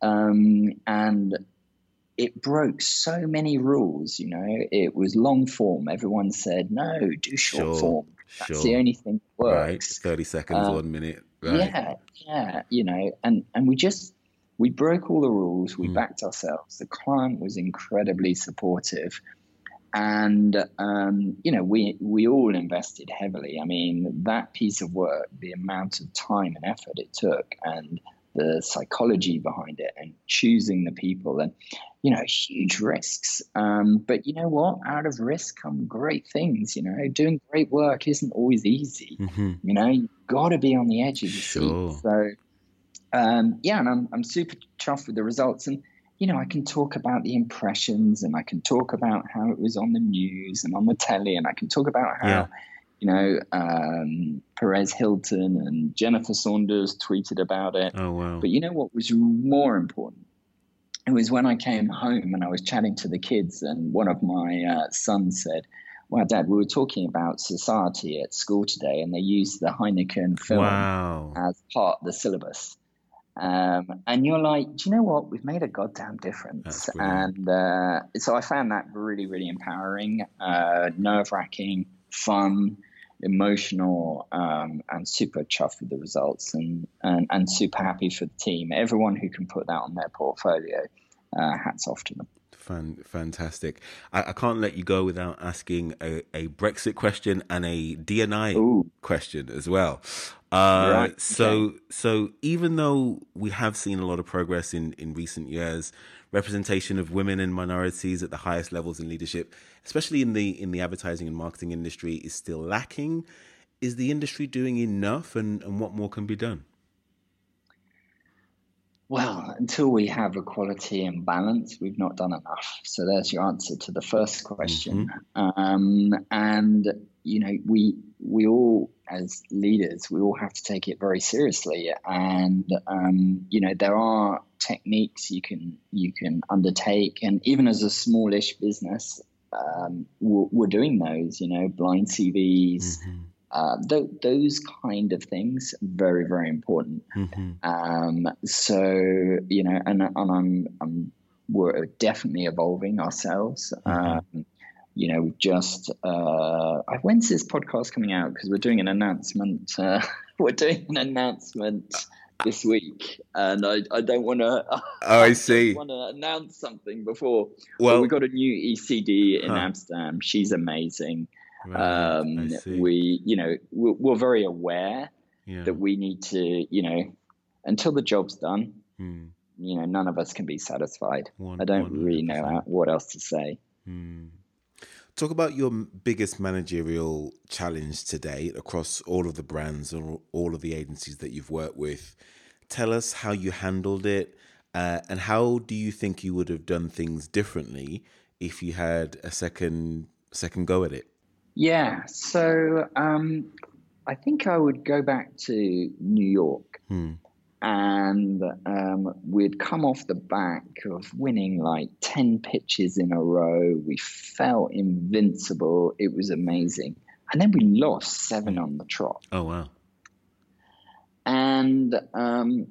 Um, and it broke so many rules, you know. It was long form. Everyone said, no, do short sure, form. That's sure. the only thing that works. Right. 30 seconds, um, one minute. Right. Yeah, yeah, you know, and, and we just, we broke all the rules. We mm. backed ourselves. The client was incredibly supportive and um, you know we we all invested heavily. I mean that piece of work, the amount of time and effort it took, and the psychology behind it, and choosing the people, and you know huge risks. Um, but you know what? Out of risk come great things. You know, doing great work isn't always easy. Mm-hmm. You know, you've got to be on the edge of your sure. seat. So um, yeah, and I'm I'm super chuffed with the results and you know, I can talk about the impressions and I can talk about how it was on the news and on the telly and I can talk about how, yeah. you know, um, Perez Hilton and Jennifer Saunders tweeted about it. Oh, wow. But you know what was more important? It was when I came home and I was chatting to the kids and one of my uh, sons said, well, Dad, we were talking about society at school today, and they used the Heineken film wow. as part of the syllabus. Um, and you're like, do you know what? We've made a goddamn difference. And uh, so I found that really, really empowering, uh, nerve wracking, fun, emotional, um, and super chuffed with the results and, and, and super happy for the team. Everyone who can put that on their portfolio, uh, hats off to them. Fan, fantastic. I, I, can't let you go without asking a, a Brexit question and a DNI question as well. Uh, right. So, okay. so even though we have seen a lot of progress in, in recent years, representation of women and minorities at the highest levels in leadership, especially in the in the advertising and marketing industry, is still lacking. Is the industry doing enough, and, and what more can be done? Well, until we have equality and balance, we've not done enough. So there's your answer to the first question. Mm-hmm. Um, and you know, we we all as leaders, we all have to take it very seriously. And um, you know, there are techniques you can you can undertake, and even as a smallish business, um, we're, we're, doing those. You know, blind CVs. Mm-hmm. Uh, th- those kind of things very very important. Mm-hmm. Um, so you know, and, and I'm, I'm we're definitely evolving ourselves. Mm-hmm. Um, you know, just uh, when's this podcast coming out? Because we're doing an announcement. Uh, <laughs> we're doing an announcement this week, and I, I don't want to. Oh, I see. Want to announce something before? Well, we got a new ECD in huh. Amsterdam. She's amazing. Right, um, we, you know, we're, we're very aware yeah. that we need to, you know, until the job's done. Hmm. You know, none of us can be satisfied. One, I don't 100%. really know what else to say. Hmm. Talk about your biggest managerial challenge today across all of the brands or all of the agencies that you've worked with. Tell us how you handled it, uh, and how do you think you would have done things differently if you had a second second go at it? Yeah, so um, I think I would go back to New York. Hmm and um, we'd come off the back of winning like 10 pitches in a row. We felt invincible. It was amazing. And then we lost seven on the trot. Oh, wow. And um,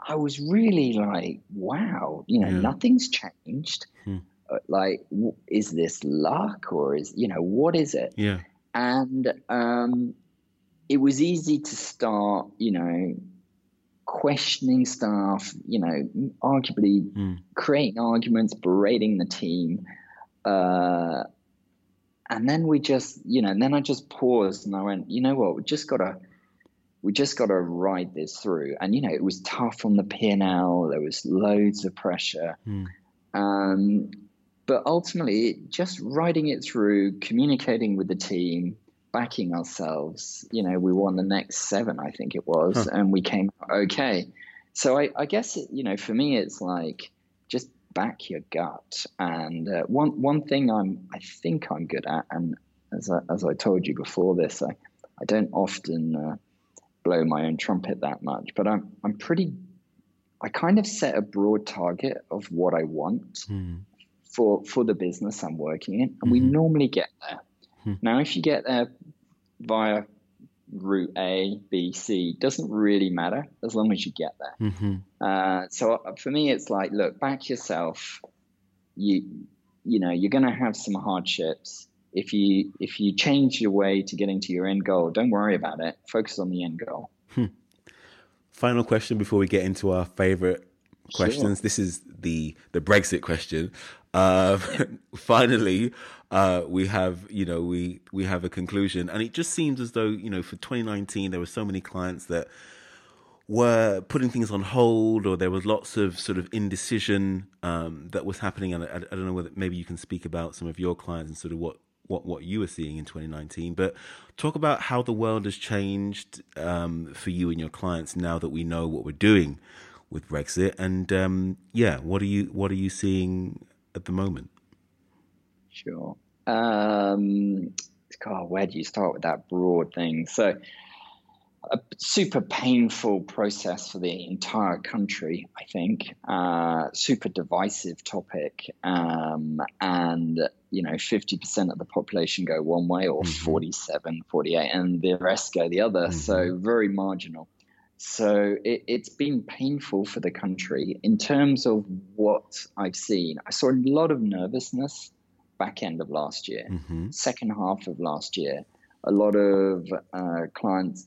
I was really like, wow, you know, yeah. nothing's changed. Hmm. Like, is this luck or is, you know, what is it? Yeah. and um, it was easy to start, you know, questioning staff, you know, arguably mm. creating arguments, berating the team. Uh, and then we just, you know, and then I just paused and I went, you know what, we just gotta, we just gotta ride this through. And you know, it was tough on the P and L. There was loads of pressure. Mm. Um, but ultimately, just riding it through, communicating with the team, backing ourselves. You know, we won the next seven, I think it was, huh. and we came okay. So I, I guess it, you know, for me, it's like just back your gut. And uh, one one thing I'm I think I'm good at, and as I, as I told you before this, I I don't often uh, blow my own trumpet that much, but I'm I'm pretty. I kind of set a broad target of what I want mm. For for the business I'm working in, and mm-hmm. we normally get there. Hmm. Now, if you get there via route A, B, C, doesn't really matter as long as you get there. Mm-hmm. Uh, so uh, for me, it's like, look, back yourself. You, you know, you're going to have some hardships. If you if you change your way to getting to your end goal, don't worry about it. Focus on the end goal. Hmm. Final question before we get into our favorite questions. Sure. This is the the Brexit question. Uh, <laughs> finally, uh, we have you know we we have a conclusion, and it just seems as though you know for 2019 there were so many clients that were putting things on hold, or there was lots of sort of indecision um, that was happening. And I, I, don't know whether maybe you can speak about some of your clients and sort of what what what you were seeing in 2019. But talk about how the world has changed um, for you and your clients now that we know what we're doing with Brexit. And um, yeah, what are you what are you seeing at the moment? Sure. Um, God, where do you start with that broad thing? So, a super painful process for the entire country, I think. Uh, super divisive topic, um, and you know, fifty percent of the population go one way, or mm-hmm. 47, 48, and the rest go the other. Mm-hmm. So very marginal. So it, has been painful for the country in terms of what I've seen. I saw a lot of nervousness back end of last year, mm-hmm. second half of last year. A lot of uh, clients,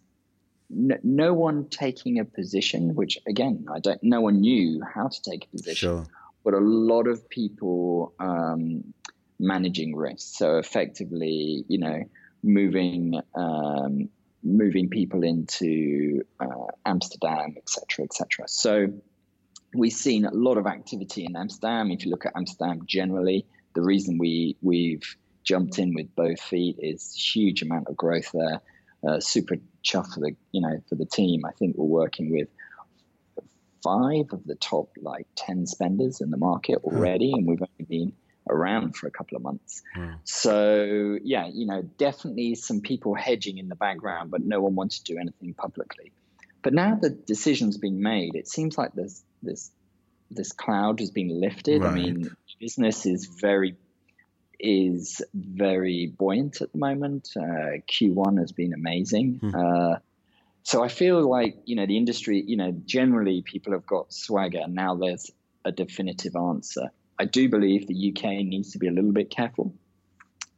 no, no, one taking a position, which again, I don't. No one knew how to take a position, sure. but a lot of people um, managing risk. So effectively, you know, moving um, moving people into uh, Amsterdam, etc., etc. So we've seen a lot of activity in Amsterdam. If you look at Amsterdam generally, the reason we we've jumped in with both feet is huge amount of growth there. Uh, super chuffed for the you know for the team. I think we're working with five of the top like ten spenders in the market already, and we've only been around for a couple of months. Mm. So yeah, you know, definitely some people hedging in the background, but no one wanted to do anything publicly. But now the decision's been made, it seems like there's this this cloud has been lifted. Right. I mean, business is very is very buoyant at the moment. Uh, Q1 has been amazing. Mm. Uh, so I feel like you know the industry, you know, generally people have got swagger. Now there's a definitive answer. I do believe the UK needs to be a little bit careful.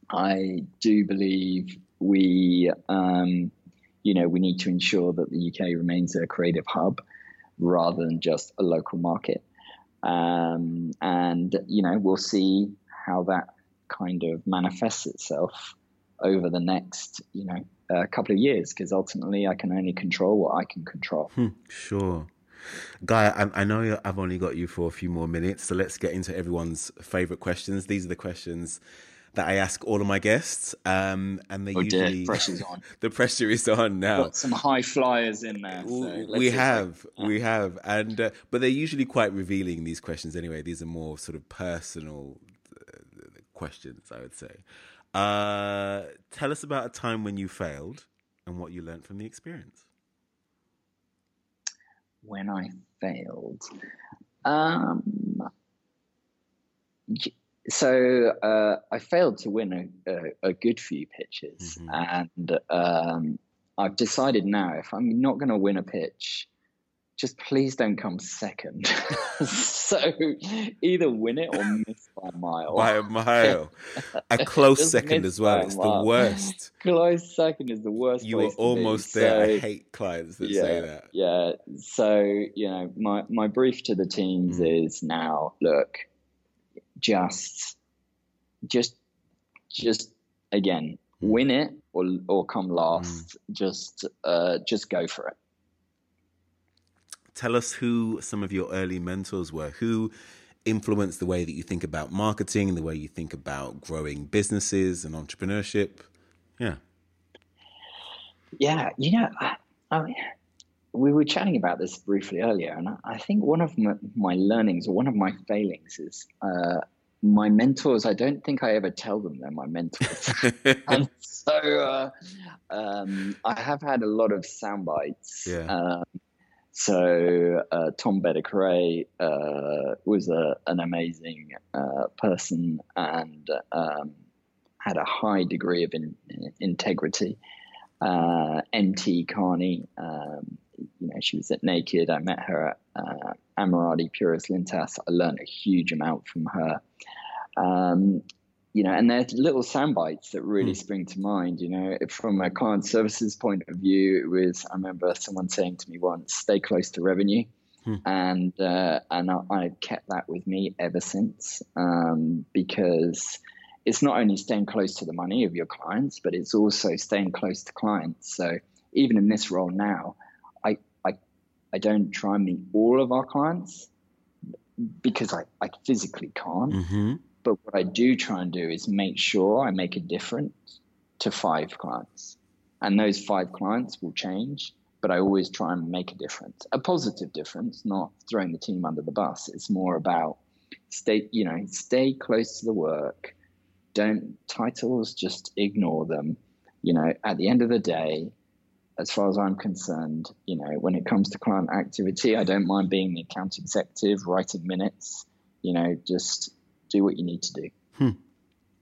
I do believe we, um, you know, we need to ensure that the UK remains a creative hub rather than just a local market. Um, and you know, we'll see how that kind of manifests itself over the next, you know, a couple of years. Because ultimately, I can only control what I can control. Hmm, sure. Guy, I, I, know I've only got you for a few more minutes, so let's get into everyone's favorite questions. These are the questions that I ask all of my guests, um, and they oh usually pressure's <laughs> on. the pressure is on now. Got some high flyers in there. So we have, we have, and uh, but they're usually quite revealing. These questions, anyway. These are more sort of personal uh, questions, I would say. Uh, tell us about a time when you failed and what you learned from the experience when I failed. Um, so uh, I failed to win a, a, a good few pitches, mm-hmm. and um, I've decided now if I'm not going to win a pitch, just please don't come second. <laughs> so either win it or miss by a mile. By a mile. A <laughs> close second as well. It's the worst. Close second is the worst. You are almost there. So, I hate clients that yeah, say that. Yeah. So, you know, my, my brief to the teams mm. is now look, just just just again, mm. win it or or come last. Mm. Just uh just go for it tell us who some of your early mentors were. Who influenced the way that you think about marketing, the way you think about growing businesses and entrepreneurship? Yeah. Yeah, you know, I, I mean, we were chatting about this briefly earlier, and I think one of my, my learnings or one of my failings is uh, my mentors. I don't think I ever tell them they're my mentors, <laughs> <laughs> and so uh, um, I have had a lot of sound bites. Yeah. Um, so uh, Tom Bedecarré uh, was a, an amazing uh, person and um, had a high degree of in, in, integrity. NT uh, Carney, um, you know, she was at Naked. I met her at uh, Ammirati Puris Lintas. I learned a huge amount from her. Um, you know, and there's little sound bites that really mm. spring to mind. You know, from a client services point of view, it was I remember someone saying to me once, "Stay close to revenue," mm. and uh, and I, I've kept that with me ever since um, because it's not only staying close to the money of your clients, but it's also staying close to clients. So even in this role now, I I I don't try and meet all of our clients because I, I physically can't. Mm-hmm but what I do try and do is make sure I make a difference to five clients. And those five clients will change, but I always try and make a difference, a positive difference, not throwing the team under the bus. It's more about stay, you know, stay close to the work. Don't titles, just ignore them. You know, at the end of the day, as far as I'm concerned, you know, when it comes to client activity, I don't mind being the account executive, writing minutes, you know, just do what you need to do. Hmm.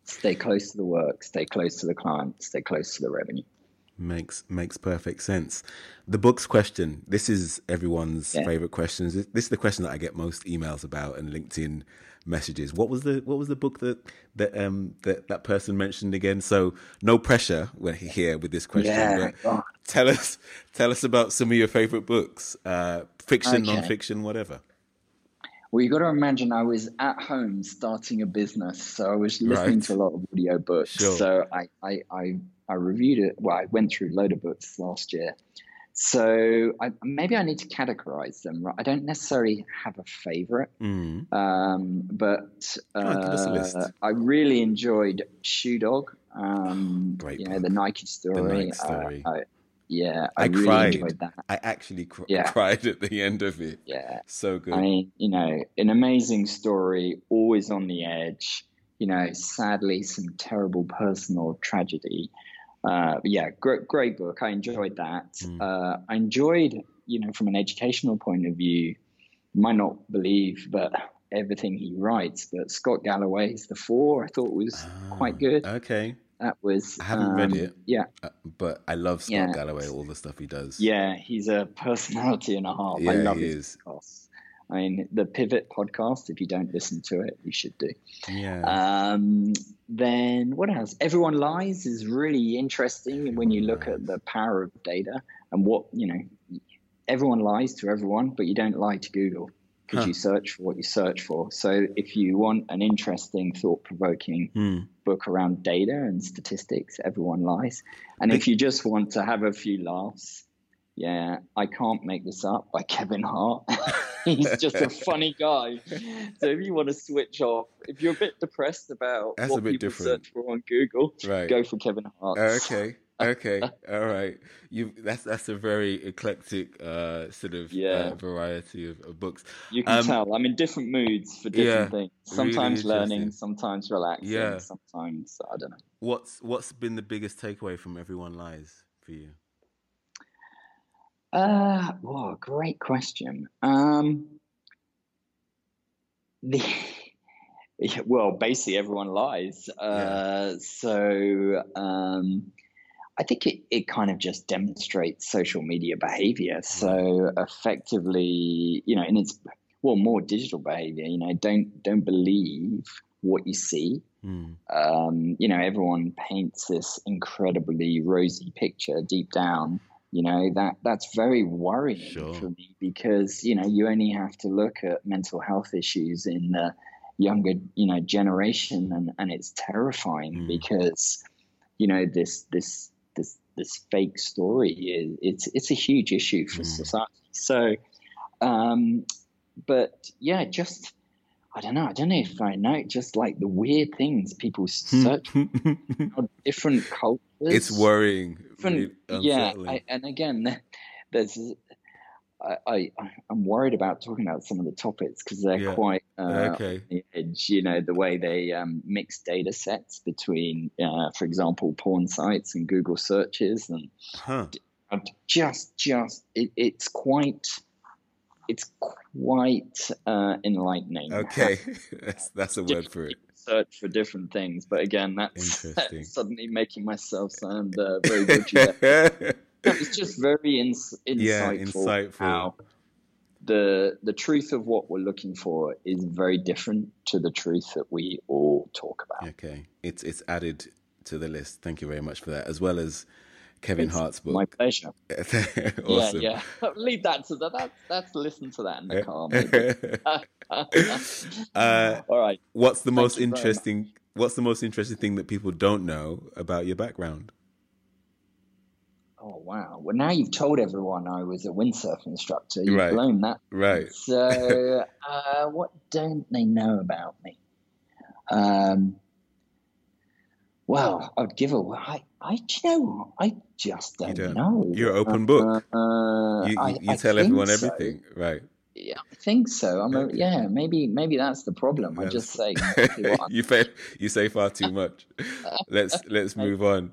Stay close to the work, stay close to the client, stay close to the revenue. Makes makes perfect sense. The books question. This is everyone's yeah. favorite questions. This is the question that I get most emails about and LinkedIn messages. What was the what was the book that that um that that person mentioned again? So no pressure when here with this question. Yeah. Oh. Tell us tell us about some of your favorite books, uh, fiction, okay. non-fiction, whatever. Well, you got to imagine I was at home starting a business, so I was listening right. to a lot of audio books. Sure. So I, I, I, I, reviewed it. Well, I went through a load of books last year. So I, maybe I need to categorize them. I don't necessarily have a favorite, mm. um, but uh, I really enjoyed Shoe Dog. Um, Great you know, the Nike story. The Nike story. Uh, I, yeah, I, I really cried. enjoyed that. I actually cr- yeah. cried at the end of it. Yeah, so good. I mean, you know, an amazing story, always on the edge. You know, sadly, some terrible personal tragedy. Uh, yeah, great, great book. I enjoyed that. Mm. Uh, I enjoyed, you know, from an educational point of view. You might not believe, but everything he writes. But Scott Galloway's The Four, I thought was quite ah, good. Okay. That was. I haven't um, read it. Yeah, uh, but I love Scott yeah. Galloway. All the stuff he does. Yeah, he's a personality and a half. Yeah, I love he his is. I mean, the Pivot podcast. If you don't listen to it, you should do. Yeah. Um, then what else? Everyone lies is really interesting everyone when you look lies. at the power of data and what you know. Everyone lies to everyone, but you don't lie to Google because huh. you search for what you search for. So if you want an interesting, thought provoking hmm. book around data and statistics, everyone lies. And if you just want to have a few laughs, yeah, I can't make this up by Kevin Hart. <laughs> He's just a funny guy. So if you want to switch off, if you're a bit depressed about That's what people different. search for on Google, right. go for Kevin Hart. Okay okay, <laughs> all right. You that's that's a very eclectic uh, sort of uh, yeah. uh, variety of, of, books. You can um, tell I'm in different moods for different yeah, things. Sometimes really learning, sometimes relaxing, yeah. sometimes I don't know. What's what's been the biggest takeaway from Everyone Lies for you? Uh, whoa, great question. Um, the <laughs> well, basically everyone lies. Uh, yeah. So um, I think it, it kind of just demonstrates social media behavior. So effectively, you know, and it's well more digital behavior. You know, don't don't believe what you see. Mm. Um, you know, everyone paints this incredibly rosy picture deep down. You know that that's very worrying sure. for me because you know you only have to look at mental health issues in the younger you know generation and and it's terrifying mm. because you know this this this this fake story is it's it's a huge issue for mm. society. So, um, but yeah, just I don't know. I don't know if I know. Just like the weird things people search <laughs> different cultures. It's worrying. Different, yeah, I, and again, <laughs> there's I, I am worried about talking about some of the topics because they're yeah. quite uh, okay. the edge. You know the way they um, mix data sets between, uh, for example, porn sites and Google searches, and huh. just just it, it's quite it's quite uh, enlightening. Okay, <laughs> that's that's a word for it. Search for different things, but again, that's, <laughs> that's suddenly making myself sound uh, very good. <laughs> it's just <laughs> very ins- insightful, yeah, insightful. How the the truth of what we're looking for is very different to the truth that we all talk about. Okay, it's it's added to the list. Thank you very much for that, as well as Kevin it's Hart's book. My pleasure. <laughs> awesome. Yeah, yeah. <laughs> Leave that to that. That's, that's listen to that in the car. uh, All right. What's the Thank most interesting? What's the most interesting thing that people don't know about your background? Oh wow! Well, now you've told everyone I was a windsurf instructor. You've right. blown that. Right. So, <laughs> uh, what don't they know about me? Um, well, I'd give a. I, I, do you know I just don't, don't. know. You're open book. Uh, you, you, I, you tell everyone so. everything, right? Yeah, I think so. I'm a, yeah, maybe maybe that's the problem. I just say <laughs> you say you say far too much. <laughs> let's let's move on.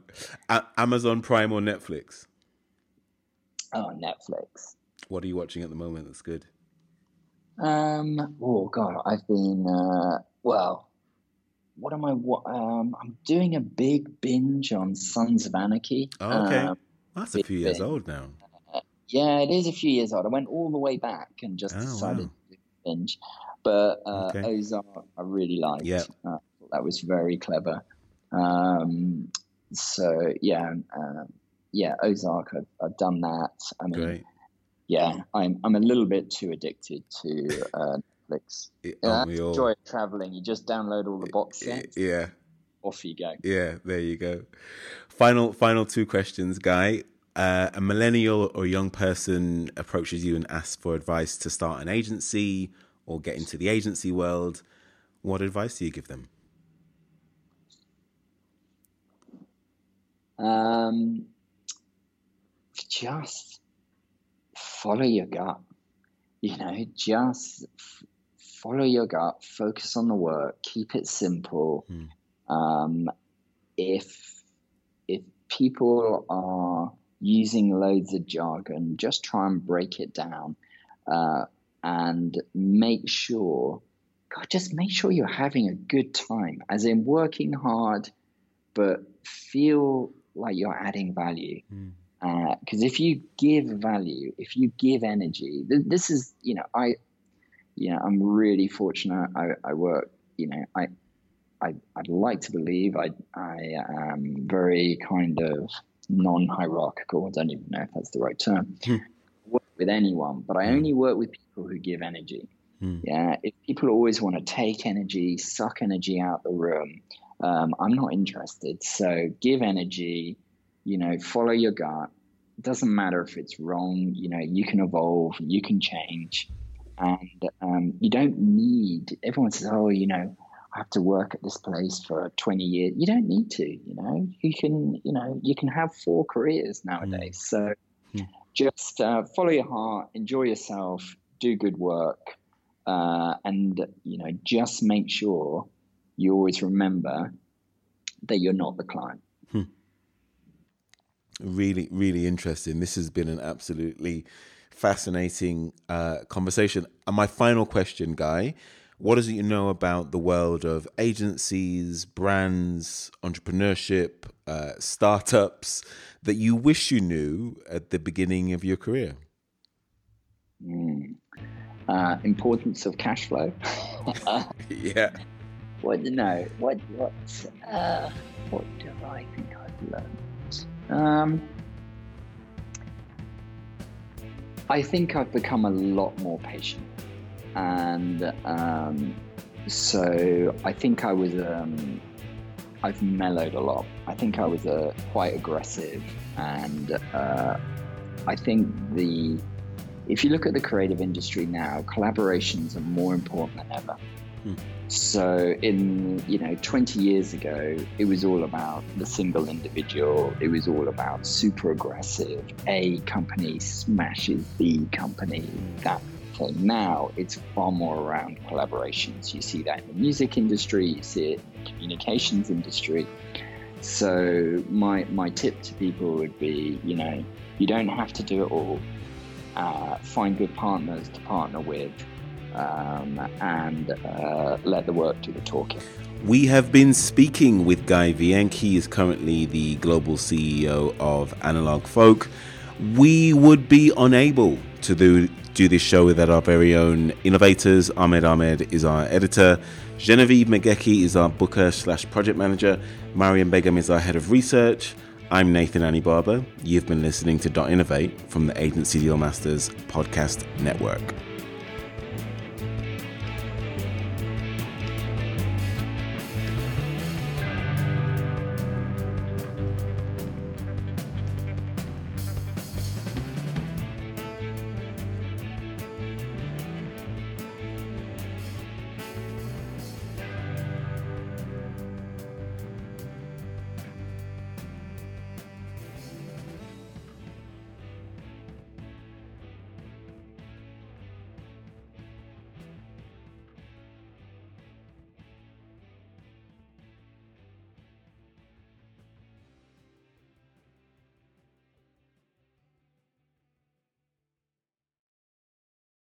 A- Amazon Prime or Netflix? Oh, Netflix. What are you watching at the moment? That's good. Um. Oh God, I've been. Uh, well, what am I? Um, I'm doing a big binge on Sons of Anarchy. Oh, okay. Um, That's a few years binge. old now. Yeah, it is a few years old. I went all the way back and just oh, decided wow. to binge. But uh, okay. Ozark, I really liked. Yeah. Uh, that was very clever. Um, so yeah, uh, yeah, Ozark. I've, I've, done that. I mean, Great. yeah, I'm I'm a little bit too addicted to uh, Netflix. <laughs> Yeah, all... enjoy traveling. You just download all the box sets. Yeah. Off you go. Yeah, there you go. Final final two questions, guy uh, a millennial or young person approaches you and asks for advice to start an agency or get into the agency world, what advice do you give them? Um, just follow your gut. You know, just f- follow your gut. Focus on the work. Keep it simple. Hmm. Um, if if people are using loads of jargon, just try and break it down uh, and make sure, God, just make sure you're having a good time, as in working hard, but feel like you're adding value. Because mm. uh, if you give value, if you give energy, th- this is, you know, I, you know, I'm really fortunate. I, I work, you know, I, I, I'd like to believe I, I am very kind of non-hierarchical. I don't even know if that's the right term. Hmm. Work with anyone, but I hmm. only work with people who give energy. Hmm. Yeah, if people always want to take energy, suck energy out the room, um, I'm not interested. So give energy. You know, follow your gut. It doesn't matter if it's wrong. You know, you can evolve. You can change, and um, you don't need. Everyone says, "Oh, you know." I have to work at this place for 20 years. You don't need to, you know, you can, you know, you can have four careers nowadays. Mm. So mm. just uh, follow your heart, enjoy yourself, do good work, uh, and, you know, just make sure you always remember that you're not the client. Hmm. Really, really interesting. This has been an absolutely fascinating uh, conversation. And my final question, Guy, What is it you know about the world of agencies, brands, entrepreneurship, uh, startups that you wish you knew at the beginning of your career? Mm. Uh, importance of cash flow. <laughs> <laughs> yeah. What no? What what? Uh, what do I think I've learned? Um, I think I've become a lot more patient, and um, so I think I was. Um, I've mellowed a lot. I think I was uh, quite aggressive, and uh, I think the if you look at the creative industry now, collaborations are more important than ever. Hmm. So, in you know, 20 years ago, it was all about the single individual. It was all about super aggressive. A company smashes B company. That thing. Now, it's far more around collaborations. You see that in the music industry. You see it in the communications industry. So, my my tip to people would be, you know, you don't have to do it all uh, find good partners to partner with, um, and uh, let the work do the talking. We have been speaking with Guy Wieynk. He is currently the global CEO of AnalogFolk. We would be unable to do, do this show without our very own innovators. Ahmed Ahmed is our editor. Genevieve Megeki is our booker slash project manager. Mariam Begum is our head of research. I'm Nathan Annie Barber. You've been listening to Dot Innovate from the Agency Deal Masters Podcast Network.